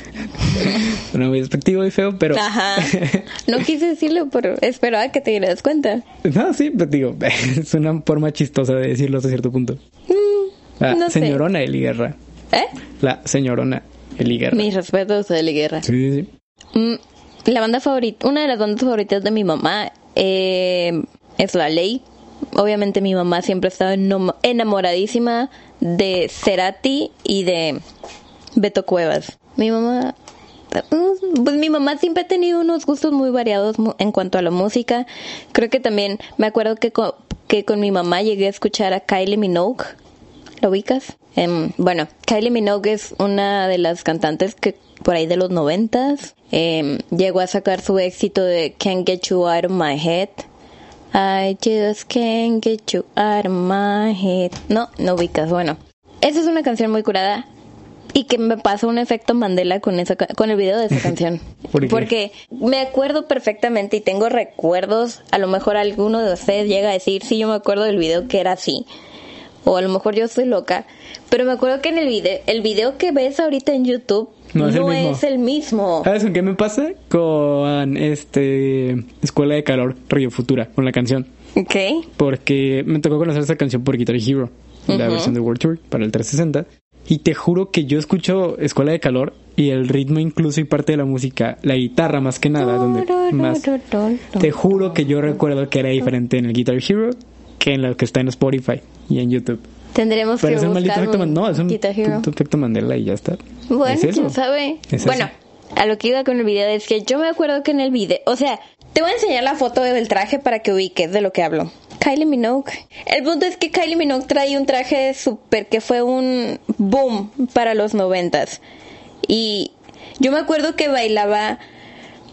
Speaker 2: Bueno, muy despectivo y feo, pero...
Speaker 1: Ajá. [laughs] No quise decirlo, pero esperaba que te dieras cuenta.
Speaker 2: No, sí, pero digo, [laughs] es una forma chistosa de decirlo hasta cierto punto. La
Speaker 1: Mm, no sé.
Speaker 2: señorona Eli Guerra.
Speaker 1: ¿Eh?
Speaker 2: La señorona Eli Guerra.
Speaker 1: Mis respetos a Eli Guerra.
Speaker 2: Sí, sí, sí.
Speaker 1: Mm, la banda favorita, una de las bandas favoritas de mi mamá eh, es La Ley. Obviamente mi mamá siempre estaba eno- enamoradísima de Cerati y de Beto Cuevas. Mi mamá, mm, pues mi mamá siempre ha tenido unos gustos muy variados en cuanto a la música. Creo que también me acuerdo que con, que con mi mamá llegué a escuchar a Kylie Minogue. ¿Lo ubicas? Em, bueno, Kylie Minogue es una de las cantantes que por ahí de los noventas em, llegó a sacar su éxito de Can't Get You Out of My Head. I just can't get you out of my head. No, no ubicas. Bueno, esa es una canción muy curada y que me pasa un efecto Mandela con esa con el video de esa [laughs] canción.
Speaker 2: ¿Por?
Speaker 1: Porque me acuerdo perfectamente y tengo recuerdos. A lo mejor alguno de ustedes llega a decir, sí, yo me acuerdo del video que era así. O a lo mejor yo estoy loca. Pero me acuerdo que en el video, el video que ves ahorita en YouTube
Speaker 2: No
Speaker 1: no,
Speaker 2: es el mismo.
Speaker 1: es el mismo.
Speaker 2: ¿Sabes con qué me pasa? Con este Escuela de Calor, Río Futura, con la canción.
Speaker 1: Ok.
Speaker 2: Porque me tocó conocer esa canción por Guitar Hero, la versión de World Tour para el 360. Y te juro que yo escucho Escuela de Calor y el ritmo incluso y parte de la música, la guitarra más que nada, donde más... Te juro que yo recuerdo que era diferente en el Guitar Hero que en lo que está en Spotify y en YouTube.
Speaker 1: Tendremos
Speaker 2: Pero
Speaker 1: que
Speaker 2: es un maldito
Speaker 1: buscar
Speaker 2: efecto
Speaker 1: un
Speaker 2: Mandela. No, es un efecto Mandela y ya está.
Speaker 1: Bueno,
Speaker 2: es
Speaker 1: quién sabe.
Speaker 2: Es
Speaker 1: bueno,
Speaker 2: eso.
Speaker 1: a lo que iba con el video es que yo me acuerdo que en el video, o sea, te voy a enseñar la foto del traje para que ubiques de lo que hablo. Kylie Minogue. El punto es que Kylie Minogue trae un traje súper que fue un boom para los noventas. Y yo me acuerdo que bailaba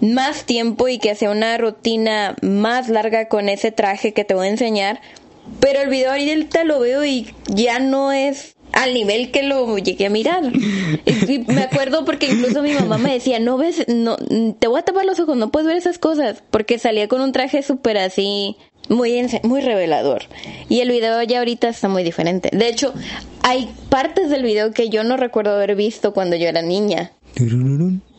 Speaker 1: más tiempo y que hacía una rutina más larga con ese traje que te voy a enseñar. Pero el video ahorita lo veo y ya no es al nivel que lo llegué a mirar. Y, me acuerdo porque incluso mi mamá me decía, no ves, no, te voy a tapar los ojos, no puedes ver esas cosas, porque salía con un traje súper así, muy, muy revelador. Y el video ya ahorita está muy diferente. De hecho, hay partes del video que yo no recuerdo haber visto cuando yo era niña.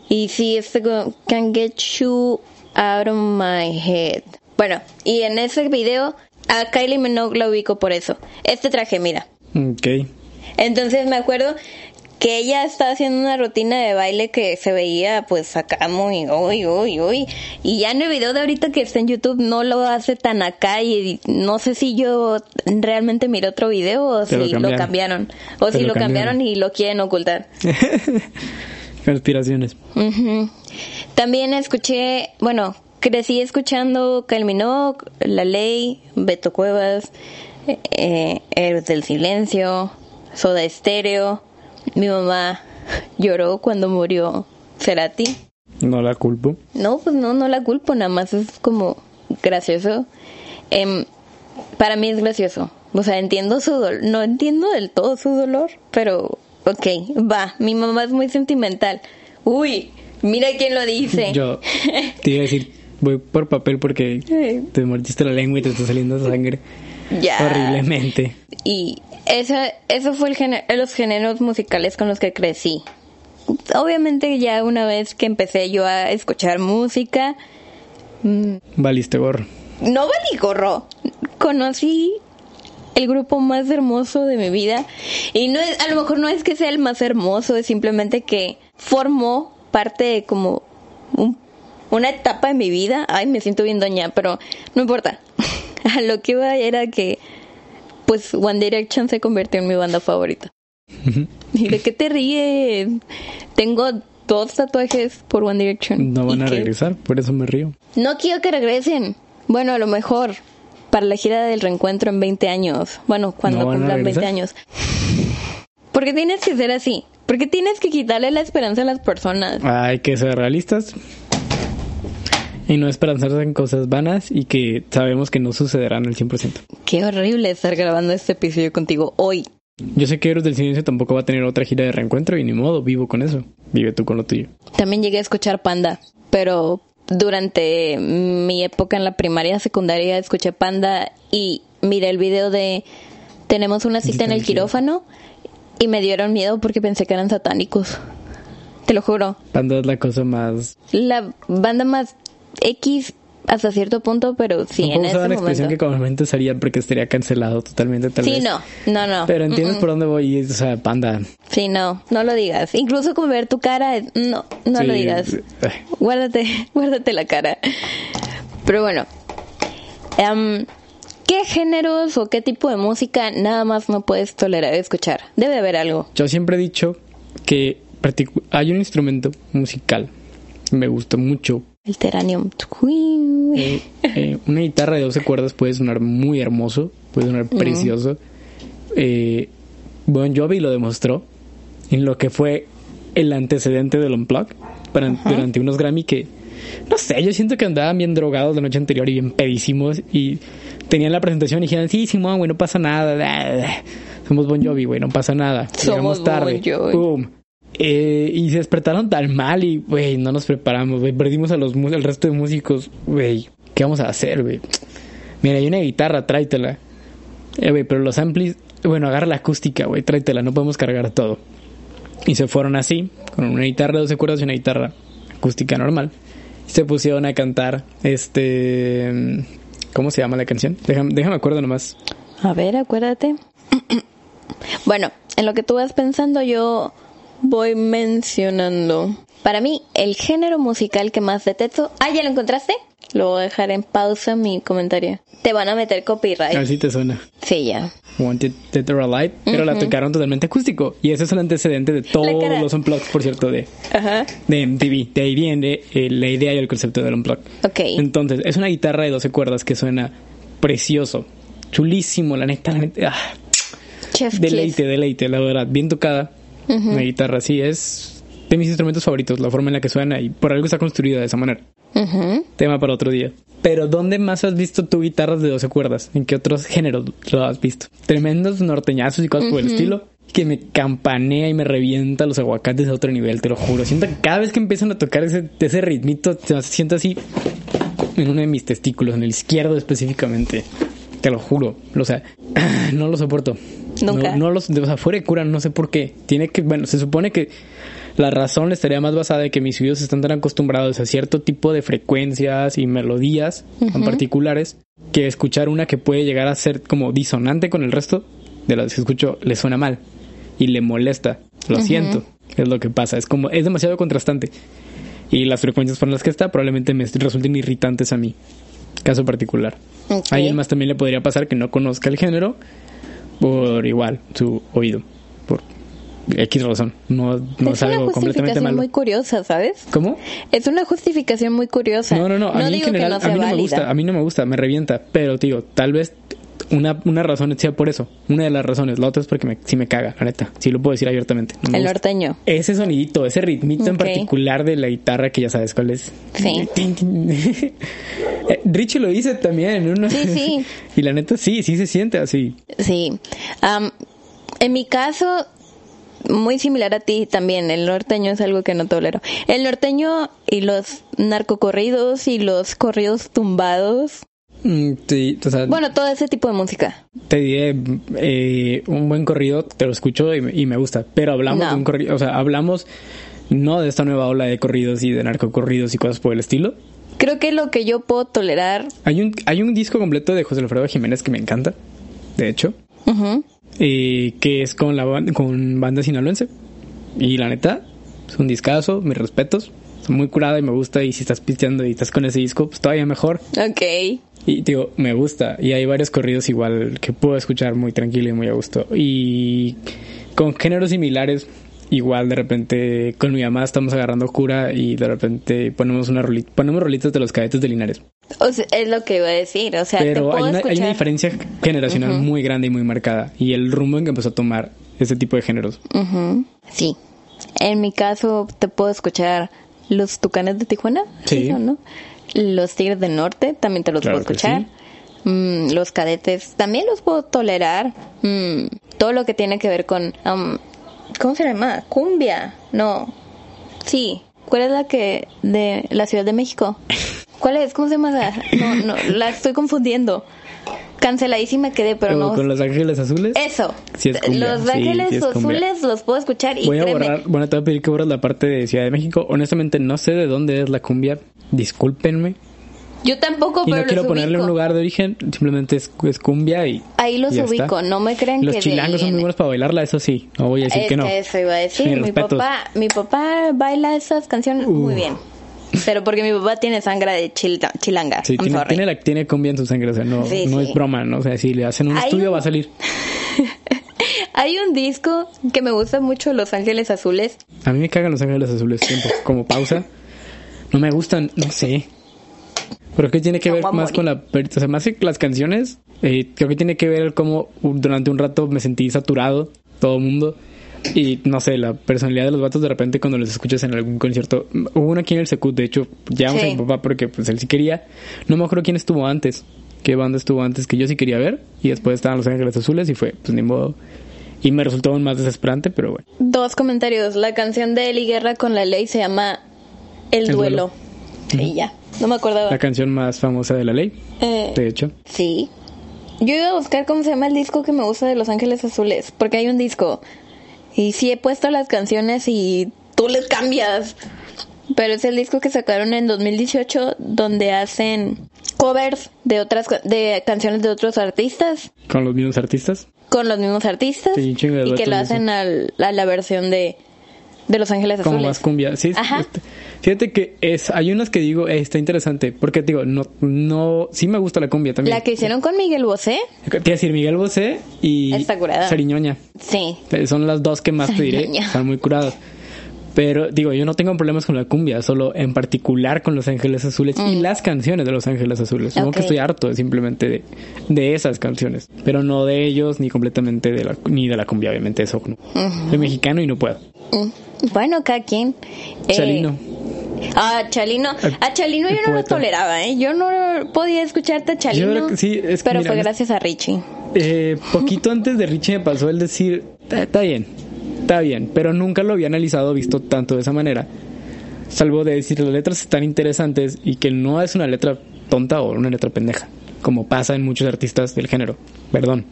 Speaker 1: Y sí, este Can't Get You Out of My Head. Bueno, y en ese video a Kylie Minogue la ubico por eso. Este traje, mira.
Speaker 2: Ok.
Speaker 1: Entonces me acuerdo que ella estaba haciendo una rutina de baile que se veía pues acá muy uy uy uy y ya en el video de ahorita que está en YouTube no lo hace tan acá y no sé si yo realmente miré otro video o
Speaker 2: Te
Speaker 1: si lo
Speaker 2: cambiaron.
Speaker 1: cambiaron o
Speaker 2: Te
Speaker 1: si
Speaker 2: lo
Speaker 1: cambiaron
Speaker 2: cambiaron.
Speaker 1: y lo quieren ocultar. [laughs]
Speaker 2: Conspiraciones.
Speaker 1: También escuché, bueno, crecí escuchando Minogue, La Ley, Beto Cuevas, eh, eh, Héroes del Silencio, Soda Estéreo. Mi mamá [laughs] lloró cuando murió Cerati.
Speaker 2: No la culpo.
Speaker 1: No, pues no, no la culpo, nada más es como gracioso. Em, para mí es gracioso. O sea, entiendo su dolor. No entiendo del todo su dolor, pero ok, va. Mi mamá es muy sentimental. Uy, mira quién lo dice.
Speaker 2: Yo te iba a decir, [laughs] voy por papel porque te mordiste la lengua y te está saliendo sangre
Speaker 1: ya.
Speaker 2: horriblemente.
Speaker 1: Y esa, eso fue el género, los géneros musicales con los que crecí. Obviamente ya una vez que empecé yo a escuchar música,
Speaker 2: Valiste gorro.
Speaker 1: no valí gorro. Conocí el grupo más hermoso de mi vida. Y no es, a lo mejor no es que sea el más hermoso, es simplemente que formó parte de como un- una etapa de mi vida. Ay, me siento bien doña, pero no importa. [laughs] A lo que iba era que pues One Direction se convirtió en mi banda favorita. ¿Y de qué te ríes? Tengo dos tatuajes por One Direction.
Speaker 2: No van
Speaker 1: ¿Y
Speaker 2: a
Speaker 1: qué?
Speaker 2: regresar, por eso me río.
Speaker 1: No quiero que regresen. Bueno, a lo mejor para la gira del reencuentro en 20 años. Bueno, cuando
Speaker 2: ¿No van a
Speaker 1: cumplan 20
Speaker 2: regresar?
Speaker 1: años. Porque tienes que ser así. Porque tienes que quitarle la esperanza a las personas.
Speaker 2: Hay que ser realistas y no esperanzarse en cosas vanas y que sabemos que no sucederán al 100%.
Speaker 1: Qué horrible estar grabando este episodio contigo hoy.
Speaker 2: Yo sé que Héroes del Silencio tampoco va a tener otra gira de reencuentro y ni modo, vivo con eso. Vive tú con lo tuyo.
Speaker 1: También llegué a escuchar Panda, pero durante mi época en la primaria, secundaria, escuché Panda y miré el video de Tenemos una cita en el quirófano y me dieron miedo porque pensé que eran satánicos. Te lo juro.
Speaker 2: Panda es la cosa más...
Speaker 1: La banda más X hasta cierto punto, pero sí,
Speaker 2: no
Speaker 1: en este
Speaker 2: la expresión
Speaker 1: momento.
Speaker 2: que comúnmente usaría porque estaría cancelado totalmente tal
Speaker 1: Sí,
Speaker 2: vez.
Speaker 1: no, no, no.
Speaker 2: Pero entiendes
Speaker 1: Mm, mm.
Speaker 2: por dónde voy, o sea, Panda.
Speaker 1: Sí, no, no lo digas. Incluso como ver tu cara, no, no
Speaker 2: Sí,
Speaker 1: lo digas. Guárdate, [laughs] guárdate la cara. Pero bueno, em, ¿qué géneros o qué tipo de música nada más no puedes tolerar escuchar? Debe haber algo.
Speaker 2: Yo siempre he dicho que hay un instrumento musical que me gusta mucho.
Speaker 1: El Teranium.
Speaker 2: Eh, eh, una guitarra de 12 cuerdas puede sonar muy hermoso, puede sonar precioso. Eh, Bon Jovi lo demostró en lo que fue el antecedente del Unplug para- durante unos Grammy que, no sé, yo siento que andaban bien drogados la noche anterior y bien pedísimos y tenían la presentación y dijeron, sí, Simón, güey, no pasa nada. Somos Bon Jovi, güey, no pasa nada.
Speaker 1: Somos
Speaker 2: Llegamos tarde.
Speaker 1: Bon Jovi.
Speaker 2: Pum. Eh, y se despertaron tan mal y, güey, no nos preparamos, güey. Perdimos a los al resto de músicos, güey. ¿Qué vamos a hacer, güey? Mira, hay una guitarra, tráetela. Eh, güey, pero los amplis, bueno, agarra la acústica, güey, tráetela, no podemos cargar todo. Y se fueron así, con una guitarra de 12 cuerdas y una guitarra acústica normal. Se pusieron a cantar, este... ¿Cómo se llama la canción? Déjame, déjame acuerdo nomás.
Speaker 1: A ver, acuérdate. [clears throat] bueno, en lo que tú vas pensando, yo voy mencionando. Para mí, el género musical que más detesto. Ah, ¿ya lo encontraste? Lo voy a dejar en pausa mi comentario. Te van a meter
Speaker 2: A ver
Speaker 1: copyright.
Speaker 2: si te suena.
Speaker 1: Sí, ya.
Speaker 2: Wanted Dead or Alive, pero la tocaron totalmente acústico. Y ese es el antecedente de todos los unplugged, por cierto, de,
Speaker 1: Ajá.
Speaker 2: de MTV. De ahí viene eh, la idea y el concepto del unplugged.
Speaker 1: Ok.
Speaker 2: Entonces, es una guitarra de 12 cuerdas que suena precioso, chulísimo, la neta, la neta. ah,
Speaker 1: Chef
Speaker 2: deleite, deleite, la verdad. Bien tocada. Una guitarra así es de mis instrumentos favoritos, la forma en la que suena y por algo está construida de esa manera.
Speaker 1: Kiss. Ujú.
Speaker 2: Tema para otro día. Pero ¿dónde más has visto tú guitarras de 12 cuerdas? ¿En qué otros géneros lo has visto? Tremendos norteñazos y cosas por el estilo. que me campanea y me revienta los aguacates a otro nivel, te lo juro. Siento que cada vez que empiezan a tocar ese, ese ritmito, se siento así en uno de mis testículos, en el izquierdo específicamente. Te lo juro. O sea, [clears throat] no lo soporto. [laughs]
Speaker 1: Nunca.
Speaker 2: No, los, o sea, fuera de cura, no sé por qué. Tiene que, bueno, se supone que la razón estaría más basada en que mis oídos están tan acostumbrados a cierto tipo de frecuencias y melodías en particulares que escuchar una que puede llegar a ser como disonante con el resto de las que escucho le suena mal y le molesta. Lo siento, es lo que pasa. Es como, es demasiado contrastante. Y las frecuencias por las que está probablemente me resulten irritantes a mí. Caso particular.
Speaker 1: Ok.
Speaker 2: A alguien más también le podría pasar que no conozca el género por igual su oído. Por X razón. No, no es,
Speaker 1: es una
Speaker 2: algo completamente
Speaker 1: justificación
Speaker 2: malo.
Speaker 1: muy curiosa, ¿sabes?
Speaker 2: ¿Cómo?
Speaker 1: Es una justificación muy curiosa.
Speaker 2: No, no, no. A mí en general,
Speaker 1: que no
Speaker 2: a mí no me gusta. A mí no me gusta, me revienta. Pero, digo, tal vez una, una razón sea por eso. Una de las razones. La otra es porque me, sí me caga, la neta. Sí lo puedo decir abiertamente. No me
Speaker 1: El norteño.
Speaker 2: Ese sonidito, ese ritmito en particular de la guitarra que ya sabes cuál es.
Speaker 1: Sí. [laughs]
Speaker 2: Richie lo dice también uno.
Speaker 1: Sí, sí. [laughs]
Speaker 2: Y la neta sí, sí se siente así.
Speaker 1: Sí. En mi caso, muy similar a ti también, el norteño es algo que no tolero. El norteño y los narcocorridos y los corridos tumbados.
Speaker 2: Mm, Sí, o sea,
Speaker 1: Bueno, todo ese tipo de música.
Speaker 2: te diré eh, un buen corrido, te lo escucho y me, y me gusta. Pero hablamos
Speaker 1: No.
Speaker 2: de un corrido, o sea, hablamos no de esta nueva ola de corridos y de narcocorridos y cosas por el estilo.
Speaker 1: Creo que lo que yo puedo tolerar.
Speaker 2: Hay un, hay un disco completo de José Alfredo Jiménez que me encanta, de hecho, eh, que es con la con banda sinaloense. Y la neta, es un discazo, mis respetos. Muy curada y me gusta. Y si estás pisteando y estás con ese disco, pues todavía mejor.
Speaker 1: Ok.
Speaker 2: Y digo, me gusta. Y hay varios corridos igual que puedo escuchar muy tranquilo y muy a gusto. Y con géneros similares, igual de repente con mi mamá estamos agarrando cura y de repente ponemos una rolita, ponemos rolitas de los cadetes de Linares.
Speaker 1: O sea, es lo que iba a decir. O sea, te
Speaker 2: Pero
Speaker 1: puedo
Speaker 2: hay una, hay
Speaker 1: escuchar.
Speaker 2: una diferencia generacional muy grande y muy marcada. Y el rumbo en que empezó a tomar ese tipo de géneros.
Speaker 1: Sí. En mi caso, te puedo escuchar los tucanes de Tijuana.
Speaker 2: Sí.
Speaker 1: ¿no? Los tigres del norte, también te los
Speaker 2: Claro
Speaker 1: puedo escuchar. Mm, los cadetes, también los puedo tolerar. Mm, todo lo que tiene que ver con. um, ¿Cómo se llama? Cumbia. No. Sí. ¿Cuál es la que. de la Ciudad de México? [laughs] ¿Cuál es? ¿Cómo se llama? No, no, la estoy confundiendo. Canceladísima quedé, pero no.
Speaker 2: con los ángeles azules.
Speaker 1: Eso.
Speaker 2: Sí es
Speaker 1: Los
Speaker 2: sí,
Speaker 1: ángeles
Speaker 2: sí es cumbia.
Speaker 1: azules los puedo escuchar y
Speaker 2: Voy a
Speaker 1: créeme,
Speaker 2: borrar, bueno, te voy a pedir que borres la parte de Ciudad de México. Honestamente, no sé de dónde es la cumbia. Discúlpenme.
Speaker 1: Yo tampoco,
Speaker 2: Y
Speaker 1: pero
Speaker 2: no quiero
Speaker 1: los
Speaker 2: ponerle
Speaker 1: ubico.
Speaker 2: un lugar de origen, simplemente es, es cumbia y.
Speaker 1: Ahí los
Speaker 2: y ya
Speaker 1: ubico,
Speaker 2: está.
Speaker 1: no me crean
Speaker 2: Los
Speaker 1: que de
Speaker 2: chilangos son muy buenos para bailarla, eso sí. No voy a decir
Speaker 1: Es
Speaker 2: que no.
Speaker 1: Eso iba a decir. Mi
Speaker 2: respetos.
Speaker 1: papá, mi papá baila esas canciones muy bien. Pero porque mi papá tiene sangre de chil- chilanga.
Speaker 2: Sí,
Speaker 1: I'm
Speaker 2: tiene,
Speaker 1: sorry.
Speaker 2: tiene, la, tiene cumbia en su sangre, o sea, no,
Speaker 1: Sí,
Speaker 2: no
Speaker 1: sí.
Speaker 2: es broma, ¿no? O sea, si le hacen un
Speaker 1: Hay
Speaker 2: estudio
Speaker 1: un-
Speaker 2: va a salir. [laughs]
Speaker 1: Hay un disco que me gusta mucho, Los Ángeles Azules.
Speaker 2: A mí me cagan los ángeles azules tiempo. Como pausa. No me gustan, no sé. Pero que tiene que ver más con la... O sea, más que las canciones, eh, creo que tiene que ver cómo durante un rato me sentí saturado, todo el mundo. Y no sé, la personalidad de los vatos de repente cuando los escuchas en algún concierto. Hubo uno aquí en el Secut, de hecho, llamamos
Speaker 1: Sí.
Speaker 2: a mi papá porque pues él sí quería. No me acuerdo quién estuvo antes. Qué banda estuvo antes que yo sí quería ver. Y después estaban Los Ángeles Azules y fue, pues ni modo. Y me resultó aún más desesperante, pero bueno.
Speaker 1: Dos comentarios. La canción de Eli Guerra con la ley se llama El,
Speaker 2: El
Speaker 1: Duelo.
Speaker 2: Duelo.
Speaker 1: Ya. No me acordaba.
Speaker 2: La canción más famosa de la ley,
Speaker 1: Eh,
Speaker 2: de hecho.
Speaker 1: Sí. Yo iba a buscar cómo se llama el disco que me gusta de Los Ángeles Azules, porque hay un disco. Y sí he puesto las canciones y tú les cambias. Pero es el disco que sacaron en 2018 donde hacen covers de otras de canciones de otros artistas
Speaker 2: Con los mismos artistas.
Speaker 1: con los mismos artistas
Speaker 2: Sí,
Speaker 1: y que lo hacen al- a la versión de de Los Ángeles
Speaker 2: Como
Speaker 1: Azules.
Speaker 2: más cumbia. Sí,
Speaker 1: Ajá.
Speaker 2: este, fíjate que es, hay unas que digo, eh, está interesante. Porque digo, no, no, sí me gusta la cumbia también.
Speaker 1: La que hicieron con Miguel Bosé.
Speaker 2: Te iba a decir Miguel Bosé y
Speaker 1: Está curada.
Speaker 2: Sariñoña.
Speaker 1: Sí.
Speaker 2: Eh, Son las dos que más te diré.
Speaker 1: Sariñoña.
Speaker 2: Están muy curadas. Pero digo, yo no tengo problemas con la cumbia, solo en particular con Los Ángeles Azules y las canciones de Los Ángeles Azules. Supongo
Speaker 1: Mm.
Speaker 2: Que estoy harto simplemente de, de esas canciones, pero no de ellos ni completamente de la, ni de la cumbia, obviamente eso. No. Soy mexicano y no puedo.
Speaker 1: Mm. Bueno, cada quien. Eh,
Speaker 2: Chalino.
Speaker 1: Ah, Chalino. A Chalino yo no lo toleraba, ¿eh? Yo no podía escucharte a Chalino.
Speaker 2: que sí, es que
Speaker 1: pero
Speaker 2: mira,
Speaker 1: fue gracias a Richie.
Speaker 2: Eh, poquito [laughs] antes de Richie me pasó el decir, está, bien, está bien, pero nunca lo había analizado visto tanto de esa manera. Salvo de decir las letras están interesantes y que no es una letra tonta o una letra pendeja, como pasa en muchos artistas del género. Perdón,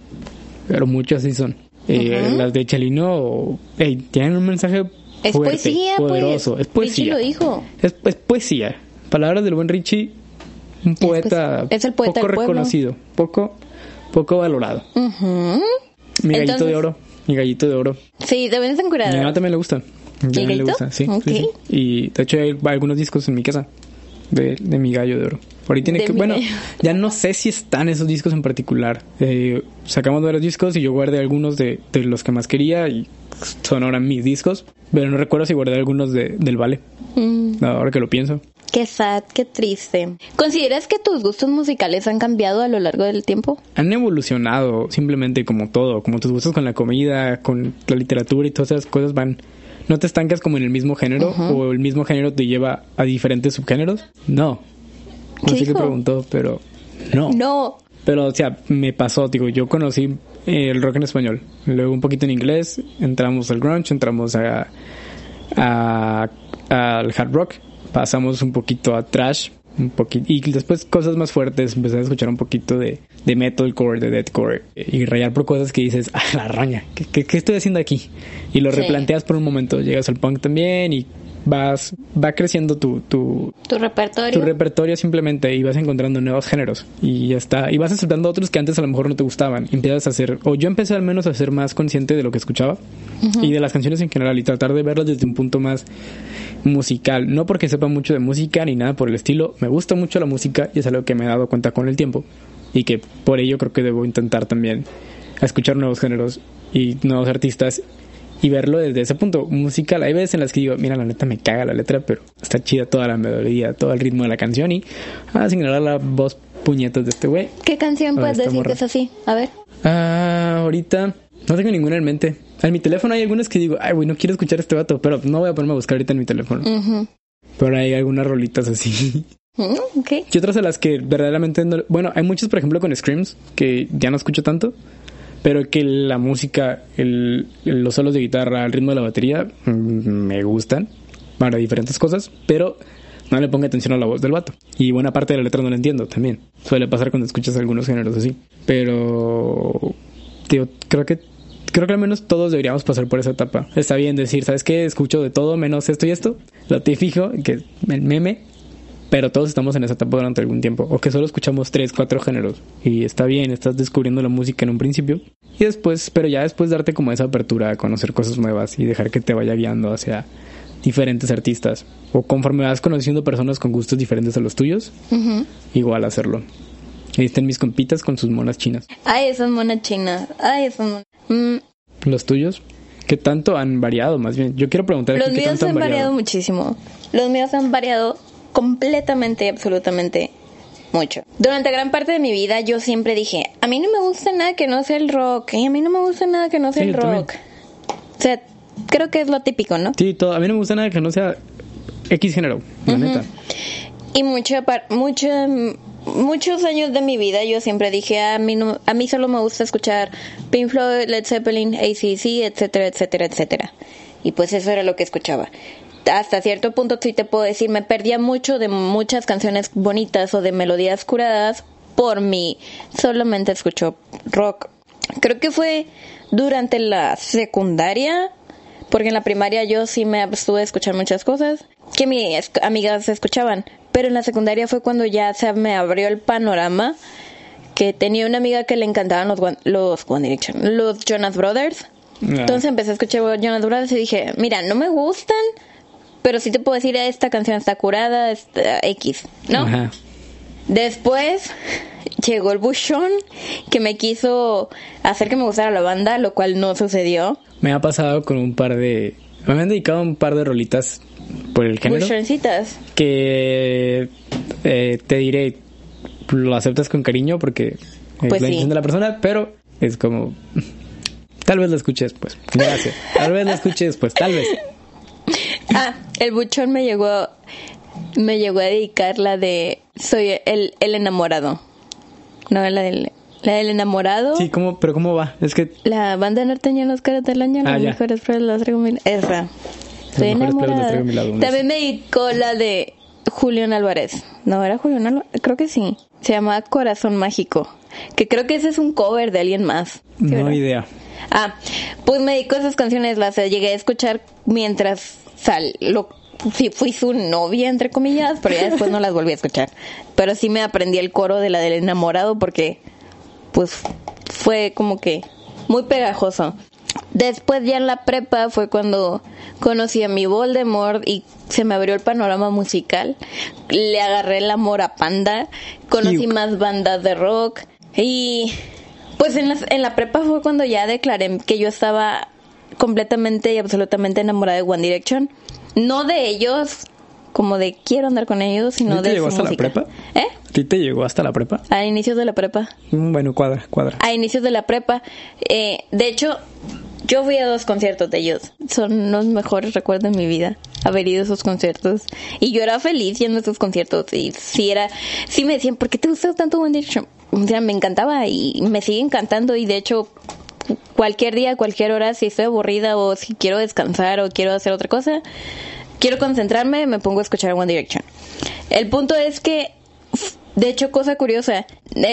Speaker 2: pero muchos sí son. Eh. Las de Chelino, hey, tienen un mensaje
Speaker 1: Es
Speaker 2: fuerte,
Speaker 1: poesía,
Speaker 2: poderoso.
Speaker 1: pues.
Speaker 2: Es poesía.
Speaker 1: Richie lo dijo.
Speaker 2: Es, es poesía. Palabras del buen Richie, un poeta.
Speaker 1: Es el poeta
Speaker 2: poco
Speaker 1: del
Speaker 2: reconocido, poco, poco valorado.
Speaker 1: Ujú.
Speaker 2: Mi gallito
Speaker 1: Entonces-
Speaker 2: de oro, mi gallito de oro.
Speaker 1: Sí, deben de
Speaker 2: A mi mamá también le gusta. Mi le gusta, sí, sí,
Speaker 1: Ok.
Speaker 2: sí. Y de hecho hay algunos discos en mi casa de, de mi gallo de oro. Ahorita tiene
Speaker 1: De
Speaker 2: que, bueno, [laughs] ya no sé si están esos discos en particular. Eh, sacamos varios discos y yo guardé algunos de, de los que más quería y son ahora mis discos. Pero no recuerdo si guardé algunos de, del Vale,
Speaker 1: Mm,
Speaker 2: ahora que lo pienso.
Speaker 1: qué sad, qué triste. ¿Consideras que tus gustos musicales han cambiado a lo largo del tiempo?
Speaker 2: han evolucionado simplemente como todo, como tus gustos con la comida, con la literatura y todas esas cosas van. No te estancas como en el mismo género o el mismo género te lleva a diferentes subgéneros. No. No
Speaker 1: ¿Qué
Speaker 2: sé qué preguntó, pero no.
Speaker 1: No.
Speaker 2: Pero, o sea, me pasó, digo, yo conocí eh, el rock en español, luego un poquito en inglés, entramos al grunge, entramos a, a- al hard rock, pasamos un poquito a trash, un poquito, y después cosas más fuertes, empecé a escuchar un poquito de, de metalcore, de deathcore, y rayar por cosas que dices, ah, la roña, ¿qué, qué, qué estoy haciendo aquí? Y lo
Speaker 1: Sí.
Speaker 2: replanteas por un momento, llegas al punk también y vas, va creciendo tu, tu,
Speaker 1: Tu repertorio.
Speaker 2: tu repertorio simplemente y vas encontrando nuevos géneros. Y ya está. Y vas aceptando otros que antes a lo mejor no te gustaban. Empiezas a hacer o yo empecé al menos a ser más consciente de lo que escuchaba y de las canciones en general y tratar de verlas desde un punto más musical. No porque sepa mucho de música ni nada por el estilo. Me gusta mucho la música y es algo que me he dado cuenta con el tiempo y que por ello creo que debo intentar también a escuchar nuevos géneros y nuevos artistas y verlo desde ese punto musical. Hay veces en las que digo, mira, la neta me caga la letra, pero está chida toda la melodía, todo el ritmo de la canción y ah, sin ignorar la voz puñetas de este güey.
Speaker 1: ¿Qué canción puedes decir
Speaker 2: morra.
Speaker 1: que es así? A ver.
Speaker 2: Ah, ahorita no tengo ninguna en mente. En mi teléfono hay algunas que digo, ay, güey, no quiero escuchar a este vato, pero no voy a ponerme a buscar ahorita en mi teléfono. Pero hay algunas rolitas así. [laughs]
Speaker 1: Mm, ok.
Speaker 2: Y otras a las que verdaderamente no... Bueno, hay muchas, por ejemplo, con Screams, que ya no escucho tanto, pero que la música, el, los solos de guitarra, el ritmo de la batería, mm, me gustan para diferentes cosas, pero no le pongo atención a la voz del vato. Y buena parte de la letra no la entiendo también. Suele pasar cuando escuchas algunos géneros así. Pero... Creo que... Creo que al menos todos deberíamos pasar por esa etapa. Está bien decir, ¿sabes qué? Escucho de todo menos esto y esto. Lo te fijo, que el meme, pero todos estamos en esa etapa durante algún tiempo. O que solo escuchamos tres, cuatro géneros. Y está bien, estás descubriendo la música en un principio. Y después, pero ya después darte como esa apertura a conocer cosas nuevas y dejar que te vaya guiando hacia diferentes artistas. O conforme vas conociendo personas con gustos diferentes a los tuyos,
Speaker 1: Ujú.
Speaker 2: igual hacerlo. Ahí están mis compitas con sus monas chinas.
Speaker 1: Ay, esas monas chinas. Ay, esas monas. Mm,
Speaker 2: Los tuyos, ¿qué tanto han variado más bien? Yo quiero preguntar
Speaker 1: los míos
Speaker 2: tanto
Speaker 1: han variado muchísimo. Los míos han variado completamente, absolutamente mucho. Durante gran parte de mi vida yo siempre dije, a mí no me gusta nada que no sea el rock, y a mí no me gusta nada que no sea
Speaker 2: Sí,
Speaker 1: el rock. O sea, creo que es lo típico, ¿no?
Speaker 2: Sí, todo. A mí no me gusta nada que no sea X género, la neta.
Speaker 1: Y mucha par- mucha- muchos años de mi vida yo siempre dije, a mí, no, a mí solo me gusta escuchar Pink Floyd, Led Zeppelin, ACC, etcétera, etcétera, etcétera. Y pues eso era lo que escuchaba. Hasta cierto punto sí te puedo decir, me perdía mucho de muchas canciones bonitas o de melodías curadas por mí. Solamente escucho rock. Creo que fue durante la secundaria porque en la primaria yo sí me abstuve de escuchar muchas cosas que mis amigas escuchaban, pero en la secundaria fue cuando ya se me abrió el panorama que tenía una amiga que le encantaban los One- los One Direction, los Jonas Brothers. Entonces empecé a escuchar Jonas Brothers y dije, mira, no me gustan, pero sí te puedo decir esta canción está curada, está X, ¿no?
Speaker 2: Ajá.
Speaker 1: Después llegó el buchón que me quiso hacer que me gustara la banda, lo cual no sucedió.
Speaker 2: Me ha pasado con un par de... Me han dedicado un par de rolitas por el género.
Speaker 1: Buchoncitas.
Speaker 2: que eh, te diré, lo aceptas con cariño porque es
Speaker 1: Pues
Speaker 2: la
Speaker 1: sí.
Speaker 2: intención de la persona, pero es como, tal vez la escuche después. Gracias. Tal vez la escuche después, tal vez.
Speaker 1: Ah, el buchón me llegó me llegó a dedicar la de Soy el, el enamorado. No, la del La del enamorado.
Speaker 2: Sí, ¿cómo, pero ¿cómo va? Es que
Speaker 1: La banda norteña los caras del año,
Speaker 2: Ah,
Speaker 1: las
Speaker 2: ya.
Speaker 1: mejores pruebas las traigo mi Esa.
Speaker 2: Las
Speaker 1: enamorada. También me dedicó la de Julián Álvarez. No, era Julián Álvarez. Creo que sí. Se llama Corazón Mágico. Que creo que ese es un cover de alguien más. ¿Sí,
Speaker 2: no
Speaker 1: verdad?
Speaker 2: idea.
Speaker 1: Ah, pues me dedicó a esas canciones, las llegué a escuchar mientras sal, lo, sí, fui su novia, entre comillas, pero ya después no las volví a escuchar. Pero sí me aprendí el coro de la del enamorado porque, pues, fue como que muy pegajoso. Después ya en la prepa fue cuando conocí a mi Voldemort y se me abrió el panorama musical. Le agarré el amor a Panda, conocí más bandas de rock y pues en la, en la prepa fue cuando ya declaré que yo estaba completamente y absolutamente enamorada de One Direction. No de ellos, como de quiero andar con ellos, sino
Speaker 2: ¿No te
Speaker 1: de
Speaker 2: llegó
Speaker 1: su
Speaker 2: hasta la
Speaker 1: música.
Speaker 2: prepa?
Speaker 1: ¿Eh?
Speaker 2: ¿A ti te llegó hasta la prepa?
Speaker 1: A inicios de la prepa.
Speaker 2: Mm, Bueno, cuadra, cuadra.
Speaker 1: A inicios de la prepa. Eh, de hecho, yo fui a dos conciertos de ellos. Son los mejores recuerdos de mi vida. Haber ido a esos conciertos. Y yo era feliz yendo a esos conciertos. Y sí era, sí me decían, ¿por qué te gusta tanto One Direction? O sea, me encantaba y me sigue encantando. Y de hecho, cualquier día, cualquier hora, si estoy aburrida o si quiero descansar o quiero hacer otra cosa, quiero concentrarme, me pongo a escuchar One Direction. El punto es que, de hecho, cosa curiosa,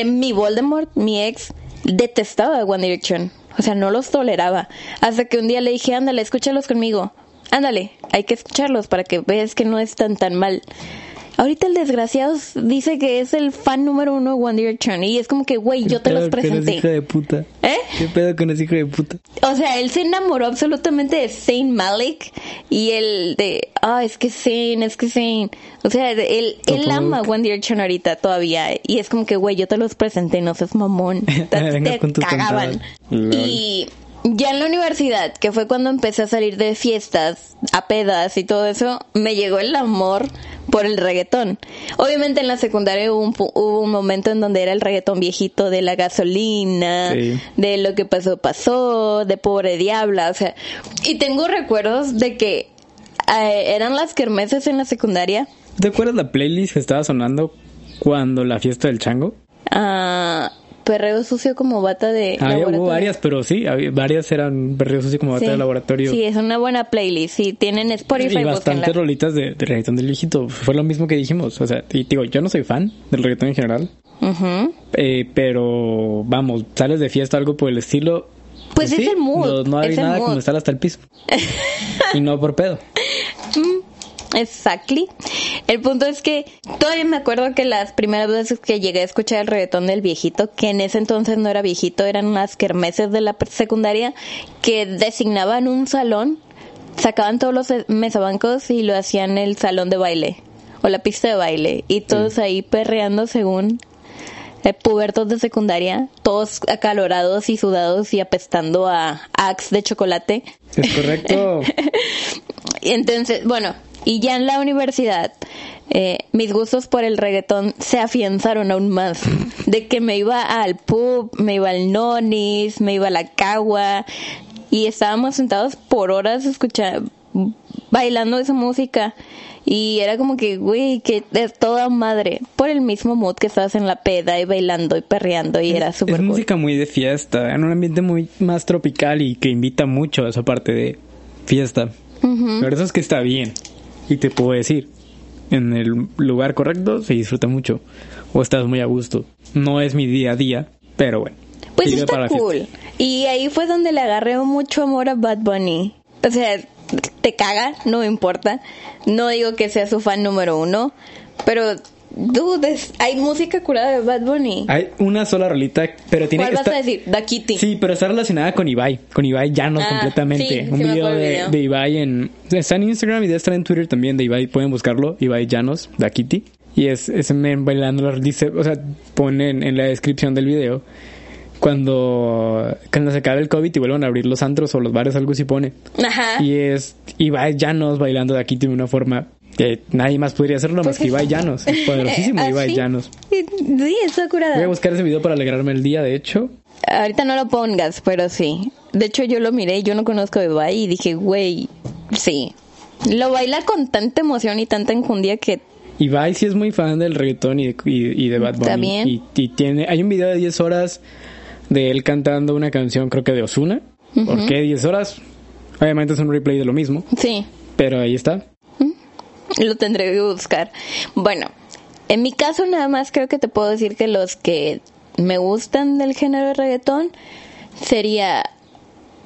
Speaker 1: mi Voldemort, mi ex, detestaba One Direction. O sea, no los toleraba. Hasta que un día le dije, ándale, escúchalos conmigo. Ándale, hay que escucharlos para que veas que no están tan mal. Ahorita el desgraciado dice que es el fan número uno de One Direction. Y es como que, güey, yo te los
Speaker 2: ¿Qué pedo con ese
Speaker 1: presenté.
Speaker 2: hijo de puta?
Speaker 1: ¿Eh?
Speaker 2: ¿Qué pedo con ese hijo de puta?
Speaker 1: O sea, él se enamoró absolutamente de Zayn Malik y el de, ah, es que Zayn, es que Zayn. O sea, él, él
Speaker 2: Topo.
Speaker 1: ama One Direction ahorita todavía y es como que, güey, yo te los presenté, no seas mamón. [laughs] Te,
Speaker 2: con
Speaker 1: cagaban. Y ya en la universidad, que fue cuando empecé a salir de fiestas, a pedas y todo eso, me llegó el amor por el reggaetón. Obviamente en la secundaria hubo un, hubo un momento en donde era el reggaetón viejito de la gasolina,
Speaker 2: Sí.
Speaker 1: de lo que pasó, pasó, de pobre diabla, o sea, y tengo recuerdos de que eh, eran las kermeses en la secundaria.
Speaker 2: ¿Te acuerdas la playlist que estaba sonando cuando la fiesta del chango?
Speaker 1: ah, perreo sucio como bata de
Speaker 2: Había, hubo
Speaker 1: laboratorio.
Speaker 2: varias, pero sí, había- varias eran berrios así como bata
Speaker 1: Sí.
Speaker 2: de laboratorio.
Speaker 1: Sí, es una buena playlist. Si tienen Spotify,
Speaker 2: y bastantes rolitas de, de reggaetón del viejito. Fue lo mismo que dijimos. O sea, y digo, yo no soy fan del reggaetón en general. Eh, pero vamos, sales de fiesta algo por el estilo.
Speaker 1: Pues es el mood,
Speaker 2: No, no hay nada
Speaker 1: mood.
Speaker 2: como estar hasta el piso. [laughs] y no por pedo.
Speaker 1: Exactly. El punto es que todavía me acuerdo que las primeras veces que llegué a escuchar el reggaetón del viejito, que en ese entonces no era viejito, eran las kermeses de la secundaria que designaban un salón, sacaban todos los mesabancos y lo hacían el salón de baile o la pista de baile y todos ahí perreando según eh, pubertos de secundaria, todos acalorados y sudados y apestando a Axe de chocolate.
Speaker 2: Es correcto. [laughs]
Speaker 1: Entonces, bueno, y ya en la universidad, eh, mis gustos por el reggaetón se afianzaron aún más. De que me iba al pub, me iba al nonis, me iba a la cagua, y estábamos sentados por horas escuchando, bailando esa música. Y era como que, güey, que de toda madre, por el mismo mood que estabas en la peda y bailando y perreando, y era súper
Speaker 2: es
Speaker 1: cool.
Speaker 2: música muy de fiesta, en un ambiente muy más tropical y que invita mucho a esa parte de fiesta. La verdad es que está bien. Y te puedo decir, en el lugar correcto se disfruta mucho. O estás muy a gusto. No es mi día a día, pero bueno.
Speaker 1: Pues está cool. Y ahí fue donde le agarré mucho amor a Bad Bunny. O sea, te caga, no me importa. No digo que sea su fan número uno, pero, dude, es- hay música curada de Bad Bunny.
Speaker 2: Hay una sola rolita, pero tiene
Speaker 1: ¿Cuál vas
Speaker 2: está-
Speaker 1: a decir? Da Kitty.
Speaker 2: Sí, pero está relacionada con Ibai, con Ibai Llanos
Speaker 1: Ah,
Speaker 2: completamente.
Speaker 1: sí,
Speaker 2: un
Speaker 1: sí
Speaker 2: video de,
Speaker 1: video.
Speaker 2: de Ibai en está en Instagram y debe estar en Twitter también de Ibai, pueden buscarlo, Ibai Llanos, da Kitty. Y es ese men bailando, la- dice, o sea, ponen en la descripción del video cuando, cuando se acabe el COVID y vuelvan a abrir los antros o los bares, algo así pone.
Speaker 1: Ajá.
Speaker 2: Y es Ibai Llanos bailando da Kitty de una forma que nadie más podría hacerlo más
Speaker 1: Pues
Speaker 2: que Ibai Llanos. [laughs] Es poderosísimo
Speaker 1: ¿Ah,
Speaker 2: Ibai
Speaker 1: sí?
Speaker 2: Llanos.
Speaker 1: Sí, está curada.
Speaker 2: Voy a buscar ese video para alegrarme el día, de hecho.
Speaker 1: Ahorita no lo pongas, pero sí. De hecho, yo lo miré, yo no conozco a Ibai y dije, güey, sí. Lo baila con tanta emoción y tanta enjundia que
Speaker 2: Ibai sí es muy fan del reggaetón y de, y, y de Bad Bunny. Y, y tiene, hay un video de 10 horas de él cantando una canción, creo que de Osuna. ¿Por qué 10 horas? Obviamente es un replay de lo mismo,
Speaker 1: Sí,
Speaker 2: pero ahí está. [laughs]
Speaker 1: lo tendré que buscar. Bueno, en mi caso nada más creo que te puedo decir que los que me gustan del género de reggaetón sería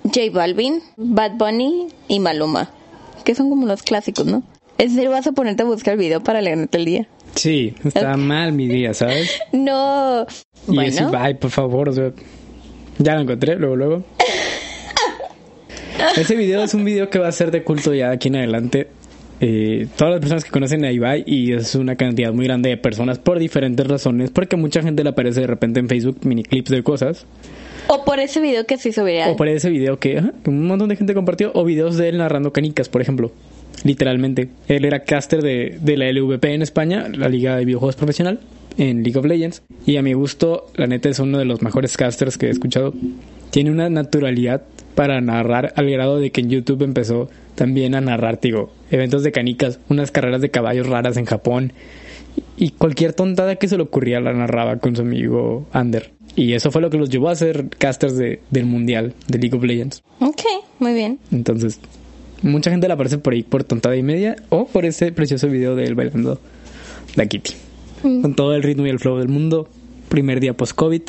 Speaker 1: J Balvin, Bad Bunny y Maluma, que son como los clásicos, ¿no? ¿En serio vas a ponerte a buscar video para alegrarte el día?
Speaker 2: Sí, está mal mi día, ¿sabes? [laughs]
Speaker 1: No.
Speaker 2: Y
Speaker 1: Bueno,
Speaker 2: Ibai, por favor, o sea, ya lo encontré, luego, luego. [laughs] Ese video es un video que va a ser de culto ya de aquí en adelante. Eh, todas las personas que conocen a Ibai y es una cantidad muy grande de personas por diferentes razones, porque mucha gente le aparece de repente en Facebook mini clips de cosas,
Speaker 1: o por ese video que se hizo viral.
Speaker 2: o por ese video que, ajá, un montón de gente compartió, o videos de él narrando canicas, por ejemplo, literalmente. Él era caster de, de la LVP en España, la Liga de Videojuegos Profesional, en League of Legends, y a mi gusto, la neta es uno de los mejores casters que he escuchado. Tiene una naturalidad para narrar al grado de que en YouTube empezó también a narrar, digo, eventos de canicas, unas carreras de caballos raras en Japón y cualquier tontada que se le ocurría la narraba con su amigo Ander. Y eso fue lo que los llevó a ser casters de, del mundial de League of Legends.
Speaker 1: Ok, muy bien.
Speaker 2: Entonces, mucha gente la aparece por ahí por tontada y media o por ese precioso video de él bailando la Kitty. Con todo el ritmo y el flow del mundo. Primer día post-COVID.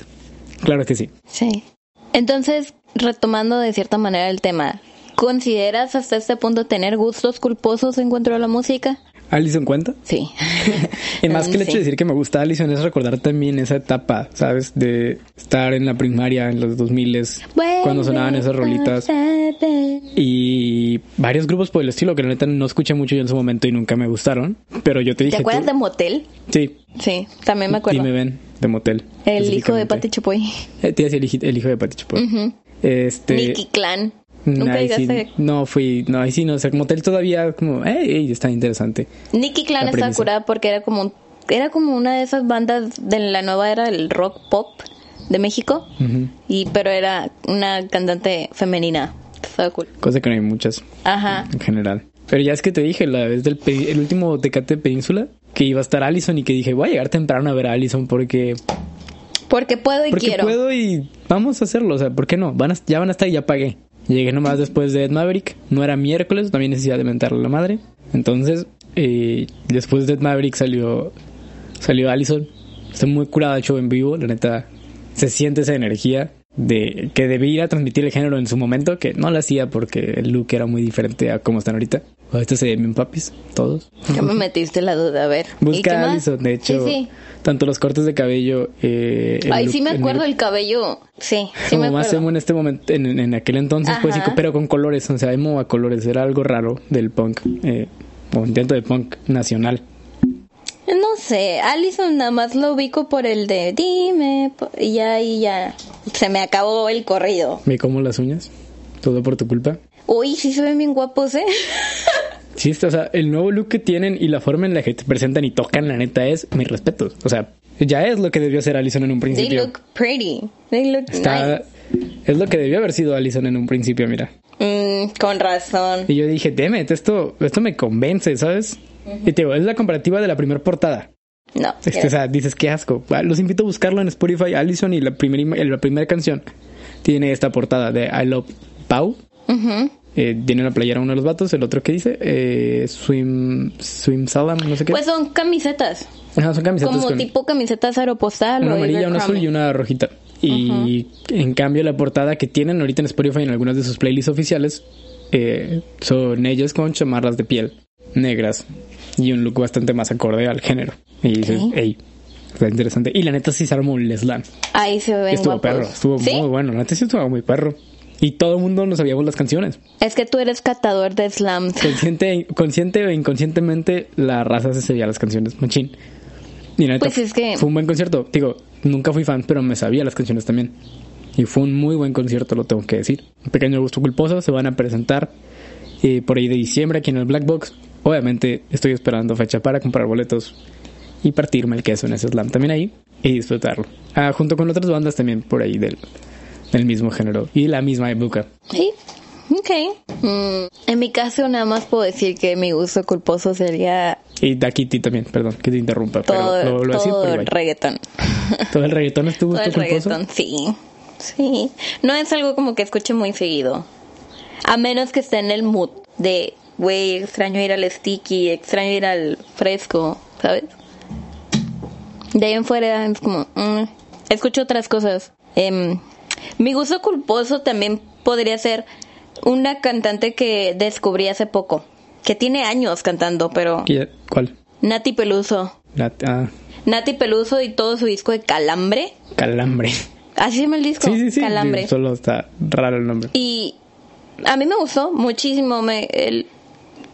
Speaker 2: Claro que sí.
Speaker 1: Sí. Entonces, retomando de cierta manera el tema, ¿consideras hasta este punto tener gustos culposos en cuanto a la música?
Speaker 2: ¿Alison cuenta?
Speaker 1: Sí. [laughs]
Speaker 2: Y más que el hecho
Speaker 1: Sí.
Speaker 2: de decir que me gusta Alison es recordar también esa etapa, ¿sabes? De estar en la primaria en los 2000 cuando sonaban esas rolitas. Y varios grupos por el estilo que la neta no escuché mucho yo en su momento y nunca me gustaron. Pero yo te dije.
Speaker 1: ¿Te acuerdas
Speaker 2: tú-
Speaker 1: de Motel?
Speaker 2: Sí.
Speaker 1: Sí, también me acuerdo.
Speaker 2: Y me ven de motel.
Speaker 1: El hijo de. Pati Chapoy.
Speaker 2: Eh, te el, hij- el hijo de Pati Chapoy.
Speaker 1: Ujú.
Speaker 2: Este.
Speaker 1: Nicky Clan. Nunca
Speaker 2: ahí sí- no fui, no, ahí sí no, o sea, motel todavía como, está interesante.
Speaker 1: Nicky Clan
Speaker 2: La
Speaker 1: estaba curada porque era como era como una de esas bandas de la nueva era del rock pop de México y pero era una cantante femenina. Estaba cool.
Speaker 2: Cosa que no hay muchas
Speaker 1: Ajá.
Speaker 2: en general. Pero ya es que te dije, la vez del el último Tecate Península, que iba a estar Allison y que dije, voy a llegar temprano a ver a Allison porque,
Speaker 1: Porque puedo y
Speaker 2: porque
Speaker 1: quiero.
Speaker 2: puedo y vamos a hacerlo. O sea, ¿por qué no? Van a- ya van a estar y ya pagué. Llegué nomás después de Ed Maverick. No era miércoles, también necesidad de mentarle a la madre. Entonces, eh, después de Ed Maverick salió, salió Allison. Estoy muy curada de show en vivo. La neta, se siente esa energía de que debía transmitir el género en su momento, que no lo hacía porque el look era muy diferente a cómo están ahorita. Ahorita se ven bien papis, todos.
Speaker 1: Ya me metiste la duda, a ver. ¿Y qué
Speaker 2: Busca a? Allison, de hecho,
Speaker 1: Sí, sí.
Speaker 2: tanto los cortes de cabello. Eh,
Speaker 1: Ay,
Speaker 2: look-
Speaker 1: sí me acuerdo el cabello. Sí, sí
Speaker 2: como
Speaker 1: me
Speaker 2: más emo en este momento, en, en aquel entonces, pues, sí,
Speaker 1: Ajá.
Speaker 2: pero con colores, o sea, emo a colores, era algo raro del punk, eh, o intento de punk nacional.
Speaker 1: No sé, Allison nada más lo ubico por el de dime y ya y ya se me acabó el corrido.
Speaker 2: Me como las uñas, todo por tu culpa.
Speaker 1: Uy, sí se ven bien guapos, ¿eh? [laughs]
Speaker 2: Sí, está, o sea, el nuevo look que tienen y la forma en la que te presentan y tocan, la neta, es mis respetos. O sea, ya es lo que debió ser Allison en un
Speaker 1: They
Speaker 2: principio.
Speaker 1: look pretty. They look
Speaker 2: Está, es lo que debió haber sido Allison en un principio, mira.
Speaker 1: nice. Mm, con razón.
Speaker 2: Y yo dije, demet, esto, esto me convence, ¿sabes? Y te digo, es la comparativa de la primera portada.
Speaker 1: No.
Speaker 2: Este, o sea, dices qué asco. Los invito a buscarlo en Spotify. Allison y la primera im- la primera canción tiene esta portada de I Love Pau. Eh, tiene una playera uno de los vatos, el otro que dice eh, Swim Swim Salam, no sé qué.
Speaker 1: Pues son camisetas.
Speaker 2: Ajá, son camisetas
Speaker 1: Como
Speaker 2: con
Speaker 1: tipo camisetas aeropostal
Speaker 2: una
Speaker 1: o
Speaker 2: amarilla, una azul y una rojita. Y en cambio la portada que tienen ahorita en Spotify en algunas de sus playlists oficiales eh, son ellos con chamarras de piel negras y un look bastante más acorde al género. Y dices,
Speaker 1: Ok.
Speaker 2: hey, está interesante. Y la neta sí se armó un leslan.
Speaker 1: Ahí se ven
Speaker 2: Estuvo
Speaker 1: guapos.
Speaker 2: perro, estuvo
Speaker 1: ¿Sí?
Speaker 2: muy bueno. La neta sí estuvo muy perro. Y todo el mundo nos sabíamos las canciones.
Speaker 1: Es que tú eres catador de slams.
Speaker 2: Consciente, consciente o inconscientemente, la raza se sabía las canciones. Machín. Y la neta,
Speaker 1: Pues es que-
Speaker 2: Fue un buen concierto. Digo, nunca fui fan, pero me sabía las canciones también. Y fue un muy buen concierto, lo tengo que decir. Un pequeño gusto culposo. Se van a presentar eh, por ahí de diciembre aquí en el Black Box. Obviamente estoy esperando fecha para comprar boletos y partirme el queso en ese slam también ahí y disfrutarlo. Ah, junto con otras bandas también por ahí del, del mismo género y la misma época.
Speaker 1: Sí, Ok. Mm, en mi caso, nada más puedo decir que mi gusto culposo sería
Speaker 2: Y Dakiti también, perdón, que te interrumpa,
Speaker 1: todo,
Speaker 2: pero lo, lo
Speaker 1: todo
Speaker 2: pero
Speaker 1: el reggaetón. [laughs]
Speaker 2: Todo el reggaetón es tu
Speaker 1: Todo
Speaker 2: gusto
Speaker 1: el
Speaker 2: culposo.
Speaker 1: reggaetón, sí. Sí. No es algo como que escuche muy seguido. A menos que esté en el mood de, güey, extraño ir al sticky, extraño ir al fresco, ¿sabes? De ahí en fuera es como, mm, escucho otras cosas. Em, mi gusto culposo también podría ser una cantante que descubrí hace poco, que tiene años cantando, pero
Speaker 2: ¿Qui- ¿Cuál?
Speaker 1: Nati Peluso.
Speaker 2: Ah,
Speaker 1: Nati Peluso y todo su disco de Calambre.
Speaker 2: calambre.
Speaker 1: Así se llama el disco.
Speaker 2: Sí, sí, sí.
Speaker 1: Calambre.
Speaker 2: Solo está raro el nombre.
Speaker 1: Y a mí me gustó muchísimo. Me, el-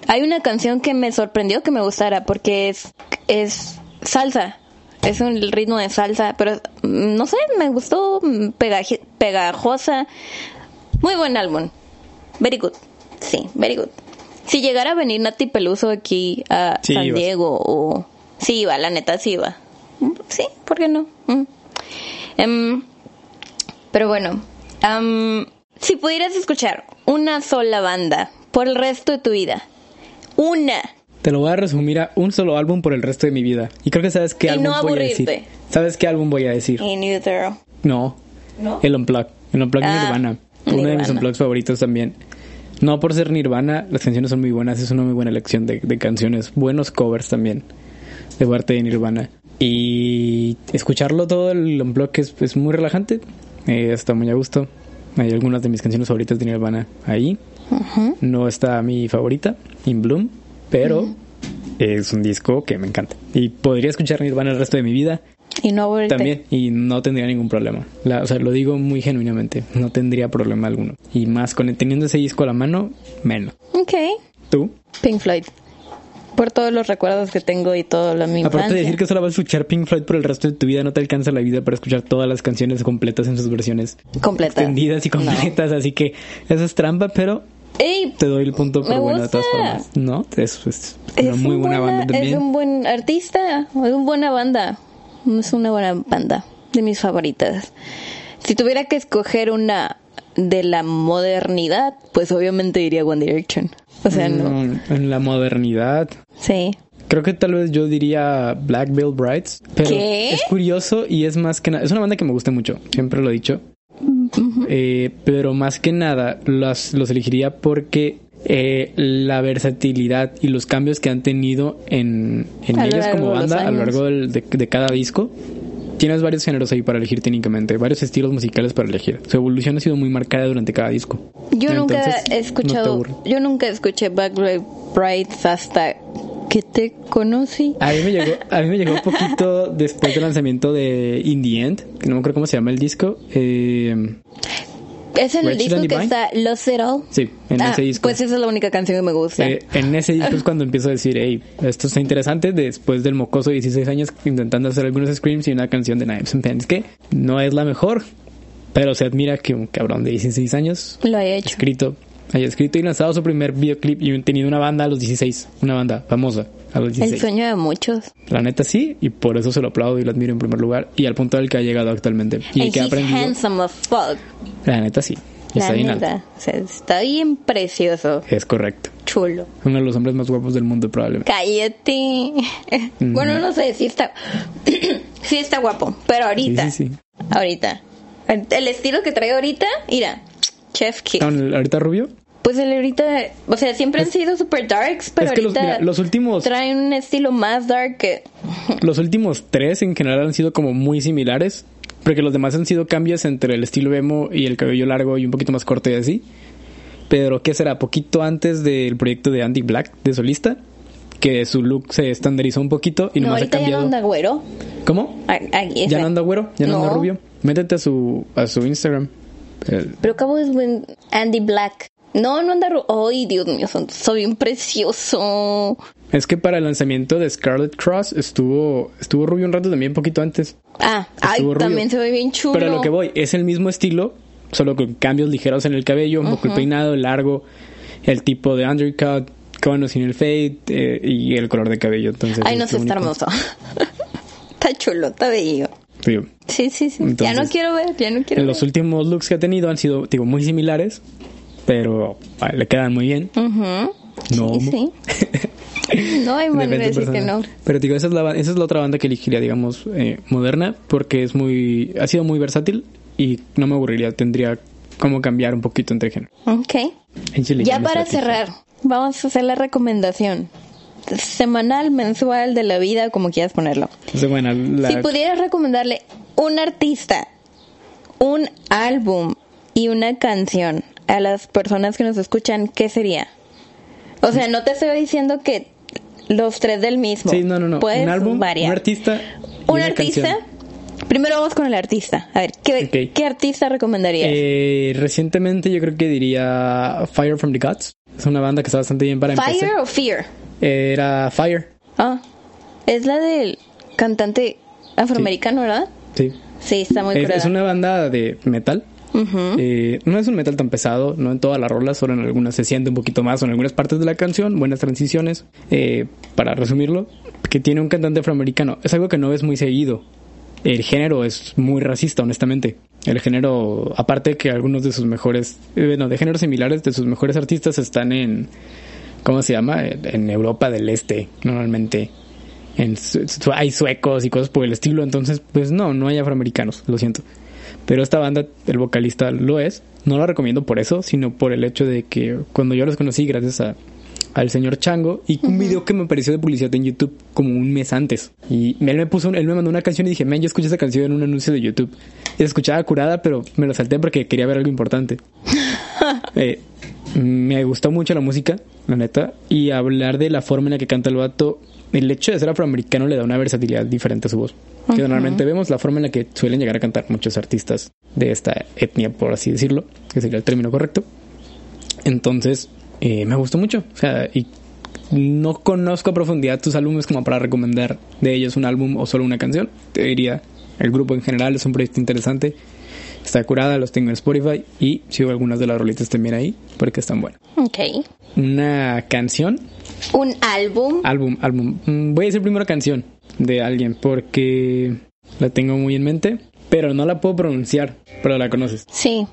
Speaker 1: hay una canción que me sorprendió que me gustara porque es, es salsa. Es un ritmo de salsa, pero mm, no sé, me gustó mm, pegaje- pegajosa. Muy buen álbum. Very good. Sí, very good. Si llegara a venir Nati Peluso aquí a
Speaker 2: Sí,
Speaker 1: San
Speaker 2: ibas.
Speaker 1: Diego o... Sí iba, la neta, sí iba. Mm, Sí, ¿por qué no? Mm. Em, pero bueno, am, si pudieras escuchar una sola banda por el resto de tu vida, una,
Speaker 2: Te lo voy a resumir a un solo álbum por el resto de mi vida. Y creo que sabes qué
Speaker 1: Y
Speaker 2: álbum
Speaker 1: no
Speaker 2: voy a decir. ¿Sabes qué álbum voy a decir?
Speaker 1: in utero.
Speaker 2: No.
Speaker 1: ¿No?
Speaker 2: El Unplugged. El Unplugged
Speaker 1: Ah,
Speaker 2: Nirvana. Uno de mis. Unplugged favoritos también. No por ser Nirvana, las canciones son muy buenas. Es una muy buena elección de, de canciones. Buenos covers también. De parte de Nirvana. Y escucharlo todo el Unplugged es, es muy relajante. Eh, está muy a gusto. Hay algunas de mis canciones favoritas de Nirvana ahí. No está mi favorita, In Bloom. Pero es un disco que me encanta. Y podría escuchar Nirvana el resto de mi vida.
Speaker 1: Y no.
Speaker 2: También, y no tendría ningún problema. La- o sea, lo digo muy genuinamente, no tendría problema alguno. Y más con teniendo ese disco a la mano, menos.
Speaker 1: Ok.
Speaker 2: ¿Tú?
Speaker 1: Pink Floyd. Por todos los recuerdos que tengo y toda la mi
Speaker 2: Aparte de decir que solo vas a escuchar Pink Floyd por el resto de tu vida, no te alcanza la vida para escuchar todas las canciones completas en sus versiones
Speaker 1: Completa.
Speaker 2: extendidas y completas. Así que eso es trampa, pero
Speaker 1: Ey,
Speaker 2: te doy el punto por bueno de todas formas. No, es, es una
Speaker 1: es
Speaker 2: muy
Speaker 1: un
Speaker 2: buena banda
Speaker 1: Es
Speaker 2: también.
Speaker 1: un buen artista, es una buena banda. Es una buena banda, de mis favoritas. Si tuviera que escoger una de la modernidad, pues obviamente diría One Direction. O sea, no.
Speaker 2: Mm, En la modernidad,
Speaker 1: Sí.
Speaker 2: Creo que tal vez yo diría Black Veil Brides, pero
Speaker 1: ¿Qué?
Speaker 2: es curioso y es más que nada, es una banda que me gusta mucho, siempre lo he dicho, Eh, pero más que nada las, los elegiría porque eh, la versatilidad y los cambios que han tenido en, en
Speaker 1: largo
Speaker 2: como
Speaker 1: los
Speaker 2: banda a lo largo del- de, de cada disco. Tienes varios géneros ahí para elegir técnicamente, varios estilos musicales para elegir. Su evolución ha sido muy marcada durante cada disco.
Speaker 1: Yo nunca he
Speaker 2: no
Speaker 1: escuchado,
Speaker 2: aburre.
Speaker 1: yo nunca escuché Black Brides hasta que te conocí.
Speaker 2: A mí me llegó, a mí me llegó un poquito después del lanzamiento de In the End, que no me acuerdo cómo se llama el disco. Eh,
Speaker 1: Es en el disco que
Speaker 2: Divine.
Speaker 1: está Lost It All.
Speaker 2: sí, en
Speaker 1: Ah,
Speaker 2: ese disco.
Speaker 1: Pues esa es la única canción que me gusta.
Speaker 2: Eh, en ese disco es cuando empiezo a decir, hey, esto está interesante después del mocoso de 16 años intentando hacer algunos screams y una canción de Knives and Pens que no es la mejor, pero se admira que un cabrón de 16 años
Speaker 1: Lo hecho.
Speaker 2: escrito, haya escrito y lanzado su primer videoclip y tenido una banda a los 16, una banda famosa a los
Speaker 1: El
Speaker 2: 16.
Speaker 1: sueño de muchos.
Speaker 2: La neta sí, y por eso se lo aplaudo y lo admiro en primer lugar y al punto al que ha llegado actualmente. Y
Speaker 1: And
Speaker 2: que ha aprendido,
Speaker 1: handsome as fuck.
Speaker 2: la neta sí,
Speaker 1: La
Speaker 2: está bien alto.
Speaker 1: neta. O sea, está bien precioso.
Speaker 2: Es correcto.
Speaker 1: Chulo.
Speaker 2: Uno de los hombres más guapos del mundo probablemente.
Speaker 1: Cállate. Bueno, no sé si está. [clears throat] sí está guapo. Pero
Speaker 2: Sí,
Speaker 1: ahorita.
Speaker 2: sí, sí.
Speaker 1: Ahorita. El estilo que trae ahorita, mira. Chef Kiss.
Speaker 2: Ah, Ahorita rubio.
Speaker 1: Pues el ahorita. O sea, siempre han sido super darks, pero
Speaker 2: es que los,
Speaker 1: ahorita.
Speaker 2: mira, los últimos
Speaker 1: Traen un estilo más dark que. [laughs]
Speaker 2: los últimos tres en general han sido como muy similares porque los demás han sido cambios entre el estilo emo y el cabello largo y un poquito más corto y así pero qué será poquito antes del proyecto de Andy Black de solista que su look se estandarizó un poquito y
Speaker 1: no,
Speaker 2: nomás ha
Speaker 1: ahorita ya no
Speaker 2: cambiado
Speaker 1: anda güero.
Speaker 2: ¿cómo?
Speaker 1: Ah, ah,
Speaker 2: ya no anda güero ya no, anda
Speaker 1: No.
Speaker 2: rubio métete a su a su Instagram
Speaker 1: Pero acabo es buen Andy Black. No, no anda. Ay, Dios mío, son- soy bien precioso.
Speaker 2: es que para el lanzamiento de Scarlet Cross estuvo estuvo rubio un rato también poquito antes
Speaker 1: Ah, ay,
Speaker 2: Estuvo rubio.
Speaker 1: también se ve bien chulo.
Speaker 2: Pero a lo que voy, es el mismo estilo, solo con cambios ligeros en el cabello, un poco el peinado, el largo, el tipo de undercut, con o sin el fade eh, y el color de cabello. Entonces,
Speaker 1: Ay, no sé, está hermoso. [laughs] está chulo, está bello.
Speaker 2: Sí.
Speaker 1: Sí, sí, sí. ya
Speaker 2: Entonces,
Speaker 1: no quiero ver, ya no quiero
Speaker 2: los
Speaker 1: ver.
Speaker 2: últimos looks que ha tenido han sido digo, muy similares, pero ah, le quedan muy bien.
Speaker 1: Ujú.
Speaker 2: No.
Speaker 1: Sí, sí. [laughs] No hay manera de decir que no.
Speaker 2: Pero digo, esa es, la, esa es la otra banda que elegiría, digamos, eh, moderna, porque es muy, ha sido muy versátil y no me aburriría, tendría como cambiar un poquito entre género.
Speaker 1: Ok. Ya para cerrar, vamos a hacer la recomendación. Semanal, mensual, de la vida, como quieras ponerlo.
Speaker 2: Entonces, bueno, la-
Speaker 1: Si pudieras recomendarle un artista, un álbum y una canción a las personas que nos escuchan, ¿qué sería? O sea, no te estoy diciendo que los tres del mismo.
Speaker 2: Sí, no, no, no.
Speaker 1: Puedes
Speaker 2: un álbum,
Speaker 1: variar.
Speaker 2: un artista. y
Speaker 1: Un
Speaker 2: una
Speaker 1: artista.
Speaker 2: canción.
Speaker 1: Primero vamos con el artista. A ver, ¿qué,
Speaker 2: Ok.
Speaker 1: ¿qué artista recomendarías?
Speaker 2: Eh, recientemente yo creo que diría Fire from the Gods. Es una banda que está bastante bien para
Speaker 1: ¿Fire
Speaker 2: empezar.
Speaker 1: o Fear?
Speaker 2: Era Fire.
Speaker 1: Ah, es la del cantante afroamericano, ¿verdad?
Speaker 2: Sí.
Speaker 1: Sí, está muy
Speaker 2: Es, es una banda de metal. Eh, no es un metal tan pesado, no en todas las rolas, solo en algunas se siente un poquito más, o en algunas partes de la canción, buenas transiciones. Eh, para resumirlo, que tiene un cantante afroamericano. Es algo que no ves muy seguido. El género es muy racista, honestamente. El género, aparte que algunos de sus mejores, eh, bueno, de géneros similares, de sus mejores artistas están en, ¿cómo se llama? En Europa del Este, normalmente. En, hay suecos y cosas por el estilo, entonces, pues no, no hay afroamericanos, lo siento. Pero esta banda, el vocalista lo es. No la recomiendo por eso, sino por el hecho de que cuando yo los conocí, gracias a, al señor Chango, y un video que me apareció de publicidad en YouTube como un mes antes. Y él me puso, él me mandó una canción y dije, man, yo escuché esa canción en un anuncio de YouTube. Y se escuchaba curada, pero me lo salté porque quería ver algo importante. [laughs] Eh, me gustó mucho la música, la neta, y hablar de la forma en la que canta el vato, el hecho de ser afroamericano le da una versatilidad diferente a su voz. Que normalmente vemos la forma en la que suelen llegar a cantar muchos artistas de esta etnia, por así decirlo, que sería el término correcto. Entonces, eh, me gustó mucho. O sea, y no conozco a profundidad tus álbumes como para recomendar de ellos un álbum o solo una canción. Te diría, el grupo en general es un proyecto interesante. Está curada, los tengo en Spotify y sigo algunas de las rolitas también ahí porque están buenas.
Speaker 1: Ok.
Speaker 2: Una canción,
Speaker 1: Un álbum.
Speaker 2: álbum, álbum. Mm, Voy a decir primero canción de alguien porque la tengo muy en mente, pero no la puedo pronunciar, pero la conoces.
Speaker 1: Sí.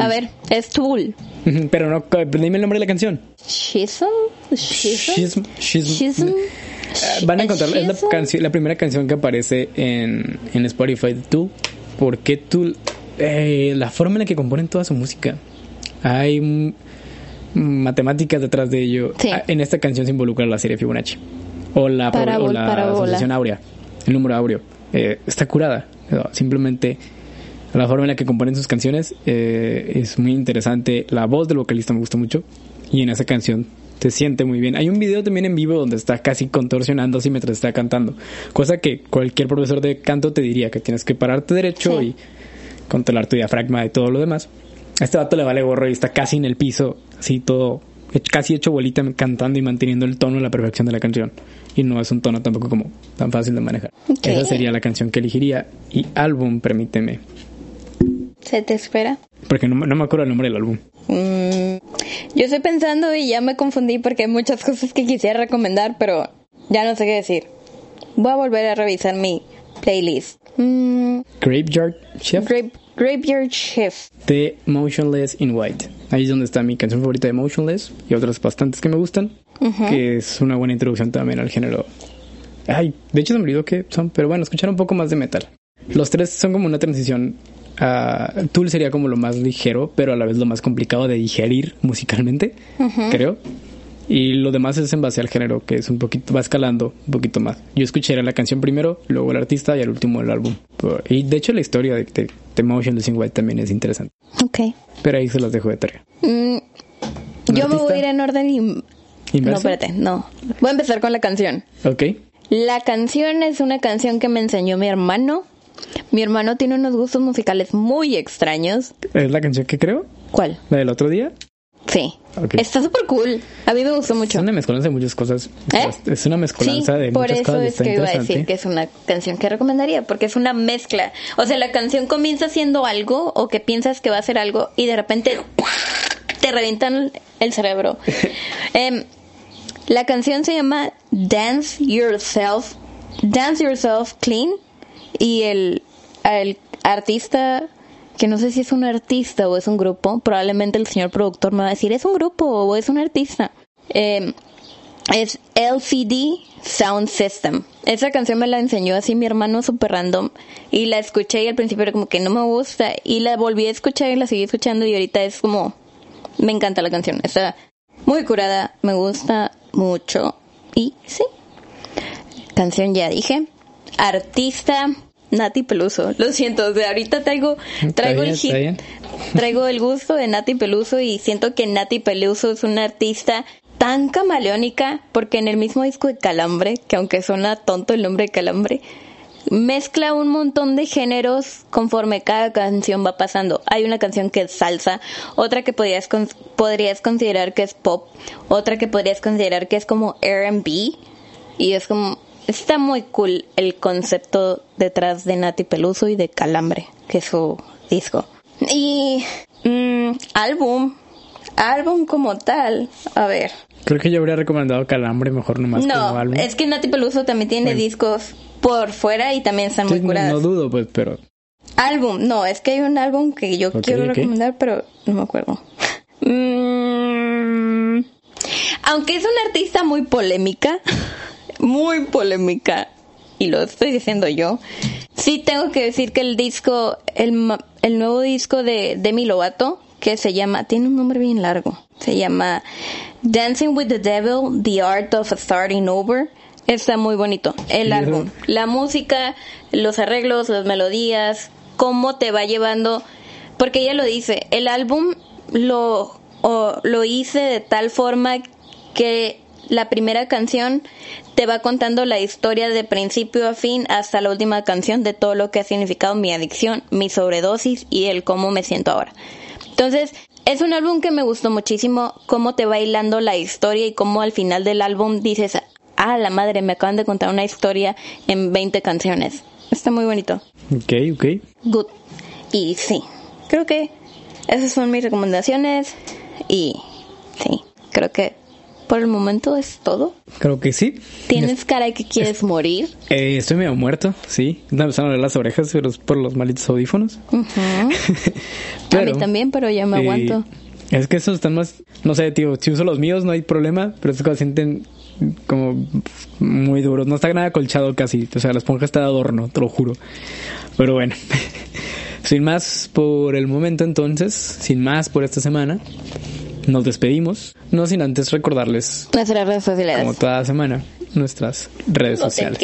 Speaker 1: A ver, es Tool. [laughs]
Speaker 2: Pero no, dime el nombre de la canción. Schism. Schism.
Speaker 1: Chisholm.
Speaker 2: Eh, Van a encontrar, es la,
Speaker 1: Chisholm.
Speaker 2: canción, la primera canción que aparece en, en Spotify de Tool. ¿Por qué Tool? Eh, la forma en la que componen toda su música. Hay matemáticas detrás de ello.
Speaker 1: Sí.
Speaker 2: Ah, En esta canción se involucra la serie Fibonacci. O la, o la asociación áurea. El número áureo. Eh, está curada. Simplemente la forma en la que componen sus canciones eh, es muy interesante. La voz del vocalista me gusta mucho. Y en esa canción se siente muy bien. Hay un video también en vivo donde está casi contorsionándose mientras está cantando. Cosa que cualquier profesor de canto te diría que tienes que pararte derecho
Speaker 1: Sí.
Speaker 2: y controlar tu diafragma y todo lo demás. A este vato le vale gorro y está casi en el piso, así todo, casi hecho bolita cantando y manteniendo el tono y la perfección de la canción. Y no es un tono tampoco como tan fácil de manejar.
Speaker 1: Ok.
Speaker 2: Esa sería la canción que elegiría. Y álbum, permíteme.
Speaker 1: ¿Se te espera?
Speaker 2: Porque no, me- no me acuerdo el nombre del álbum.
Speaker 1: Mm, yo estoy pensando y ya me confundí porque hay muchas [laughs] cosas que quisiera recomendar, pero ya no sé qué decir. Voy a volver a revisar mi playlist. Mm,
Speaker 2: Graveyard Shift
Speaker 1: Grape, Graveyard Shift.
Speaker 2: de Motionless in White. Ahí es donde está mi canción favorita de Motionless y otras bastantes que me gustan. Que es una buena introducción también al género. Ay, de hecho se me olvidó que son, pero bueno, escuchar un poco más de metal. Los tres son como una transición. A Tool sería como lo más ligero, pero a la vez lo más complicado de digerir musicalmente, creo. Y lo demás es en base al género, que es un poquito, va escalando un poquito más. Yo escucharía la canción primero, luego el artista y al último el álbum. Y de hecho la historia de, de, de Motionless in White también es interesante.
Speaker 1: Ok.
Speaker 2: Pero ahí se las dejo de tarea.
Speaker 1: Mm, yo me voy a ir en orden y... No, espérate, no. Voy a empezar con la canción.
Speaker 2: Ok.
Speaker 1: La canción es una canción que me enseñó mi hermano. Mi hermano tiene unos gustos musicales muy extraños.
Speaker 2: ¿Es la canción que creo?
Speaker 1: ¿Cuál?
Speaker 2: ¿La del otro día?
Speaker 1: Sí. Está súper cool. A mí me gustó
Speaker 2: Es
Speaker 1: mucho.
Speaker 2: una mezcolanza de muchas cosas.
Speaker 1: ¿Eh?
Speaker 2: Es una
Speaker 1: Sí,
Speaker 2: mezcolanza de
Speaker 1: por
Speaker 2: muchas
Speaker 1: eso
Speaker 2: cosas. y
Speaker 1: es
Speaker 2: está
Speaker 1: que iba a decir que es una canción que recomendaría, porque es una mezcla. O sea, la canción comienza siendo algo o que piensas que va a ser algo y de repente te revientan el cerebro. [laughs] Em, la canción se llama Dance Yourself, Dance Yourself Clean y el, el artista que no sé si es un artista o es un grupo. Probablemente el señor productor me va a decir, ¿es un grupo o es un artista? Eh, es LCD Sound System. Esa canción me la enseñó así mi hermano super random y la escuché y al principio era como que no me gusta y la volví a escuchar y la seguí escuchando y ahorita es como me encanta la canción. Está muy curada, me gusta mucho y sí. Canción ya dije. Artista Nati Peluso. Lo siento, de ahorita traigo traigo el hit, traigo el gusto de Nati Peluso y siento que Nati Peluso es una artista tan camaleónica porque en el mismo disco de Calambre, que aunque suena tonto el nombre de Calambre, mezcla un montón de géneros conforme cada canción va pasando. Hay una canción que es salsa, otra que podrías, podrías considerar que es pop, otra que podrías considerar que es como RB, y es como, está muy cool el concepto detrás de Nati Peluso y de Calambre, que es su disco. Y mm, álbum, álbum como tal, a ver,
Speaker 2: Creo que yo habría recomendado Calambre mejor nomás
Speaker 1: no,
Speaker 2: como álbum.
Speaker 1: es que Nati Peluso también tiene discos por fuera y también están muy
Speaker 2: Sí, no, no dudo, pues, pero
Speaker 1: Álbum, no, es que hay un álbum que yo quiero recomendar, pero no me acuerdo. Mm, aunque es una artista muy polémica, [laughs] muy polémica, y lo estoy diciendo yo, sí tengo que decir que el disco, el, el nuevo disco de Demi Lovato, que se llama, tiene un nombre bien largo, se llama Dancing with the Devil, The Art of Starting Over. Está muy bonito. El álbum, la música, los arreglos, las melodías, cómo te va llevando. Porque ella lo dice, el álbum lo, o- lo hice de tal forma que la primera canción te va contando la historia de principio a fin hasta la última canción de todo lo que ha significado mi adicción, mi sobredosis y el cómo me siento ahora. Entonces, es un álbum que me gustó muchísimo, cómo te va hilando la historia y cómo al final del álbum dices, ah, la madre, me acaban de contar una historia en 20 canciones. Está muy bonito.
Speaker 2: ok, ok.
Speaker 1: Good. Y sí, creo que esas son mis recomendaciones y por el momento es todo.
Speaker 2: Creo que sí.
Speaker 1: ¿Tienes cara de que quieres morir?
Speaker 2: Eh, estoy medio muerto, sí. Me empezaron a doler las orejas pero es por los malitos audífonos.
Speaker 1: Ujú. [laughs] A mí
Speaker 2: Pero,
Speaker 1: también, pero ya me
Speaker 2: eh,
Speaker 1: aguanto.
Speaker 2: Es que esos están más, no sé, tío, si uso los míos no hay problema, pero estos cosas sienten como muy duros. No está nada colchado casi, o sea, la esponja está de adorno, te lo juro. Pero bueno, [laughs] sin más por el momento entonces, sin más por esta semana, nos despedimos. No sin antes recordarles,
Speaker 1: Nuestras redes sociales.
Speaker 2: como toda semana, nuestras redes
Speaker 1: No
Speaker 2: sociales.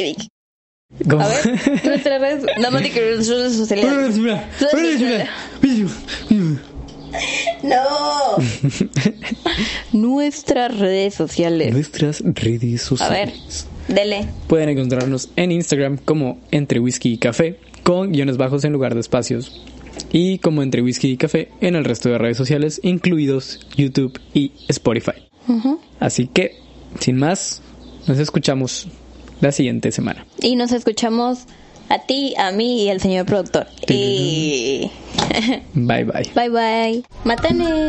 Speaker 2: Como-
Speaker 1: A ver, nuestras redes, nada más de que nuestras redes sociales. [laughs] No. [laughs] Nuestras redes sociales.
Speaker 2: Nuestras redes
Speaker 1: A
Speaker 2: sociales.
Speaker 1: ver, dele.
Speaker 2: Pueden encontrarnos en Instagram como entre whisky y café con guiones bajos en lugar de espacios y como entre whisky y café en el resto de redes sociales incluidos YouTube y Spotify. Así que, sin más, nos escuchamos la siguiente semana.
Speaker 1: Y nos escuchamos a ti, a mí y al señor productor. Y [laughs]
Speaker 2: Bye bye.
Speaker 1: bye bye. Mátane.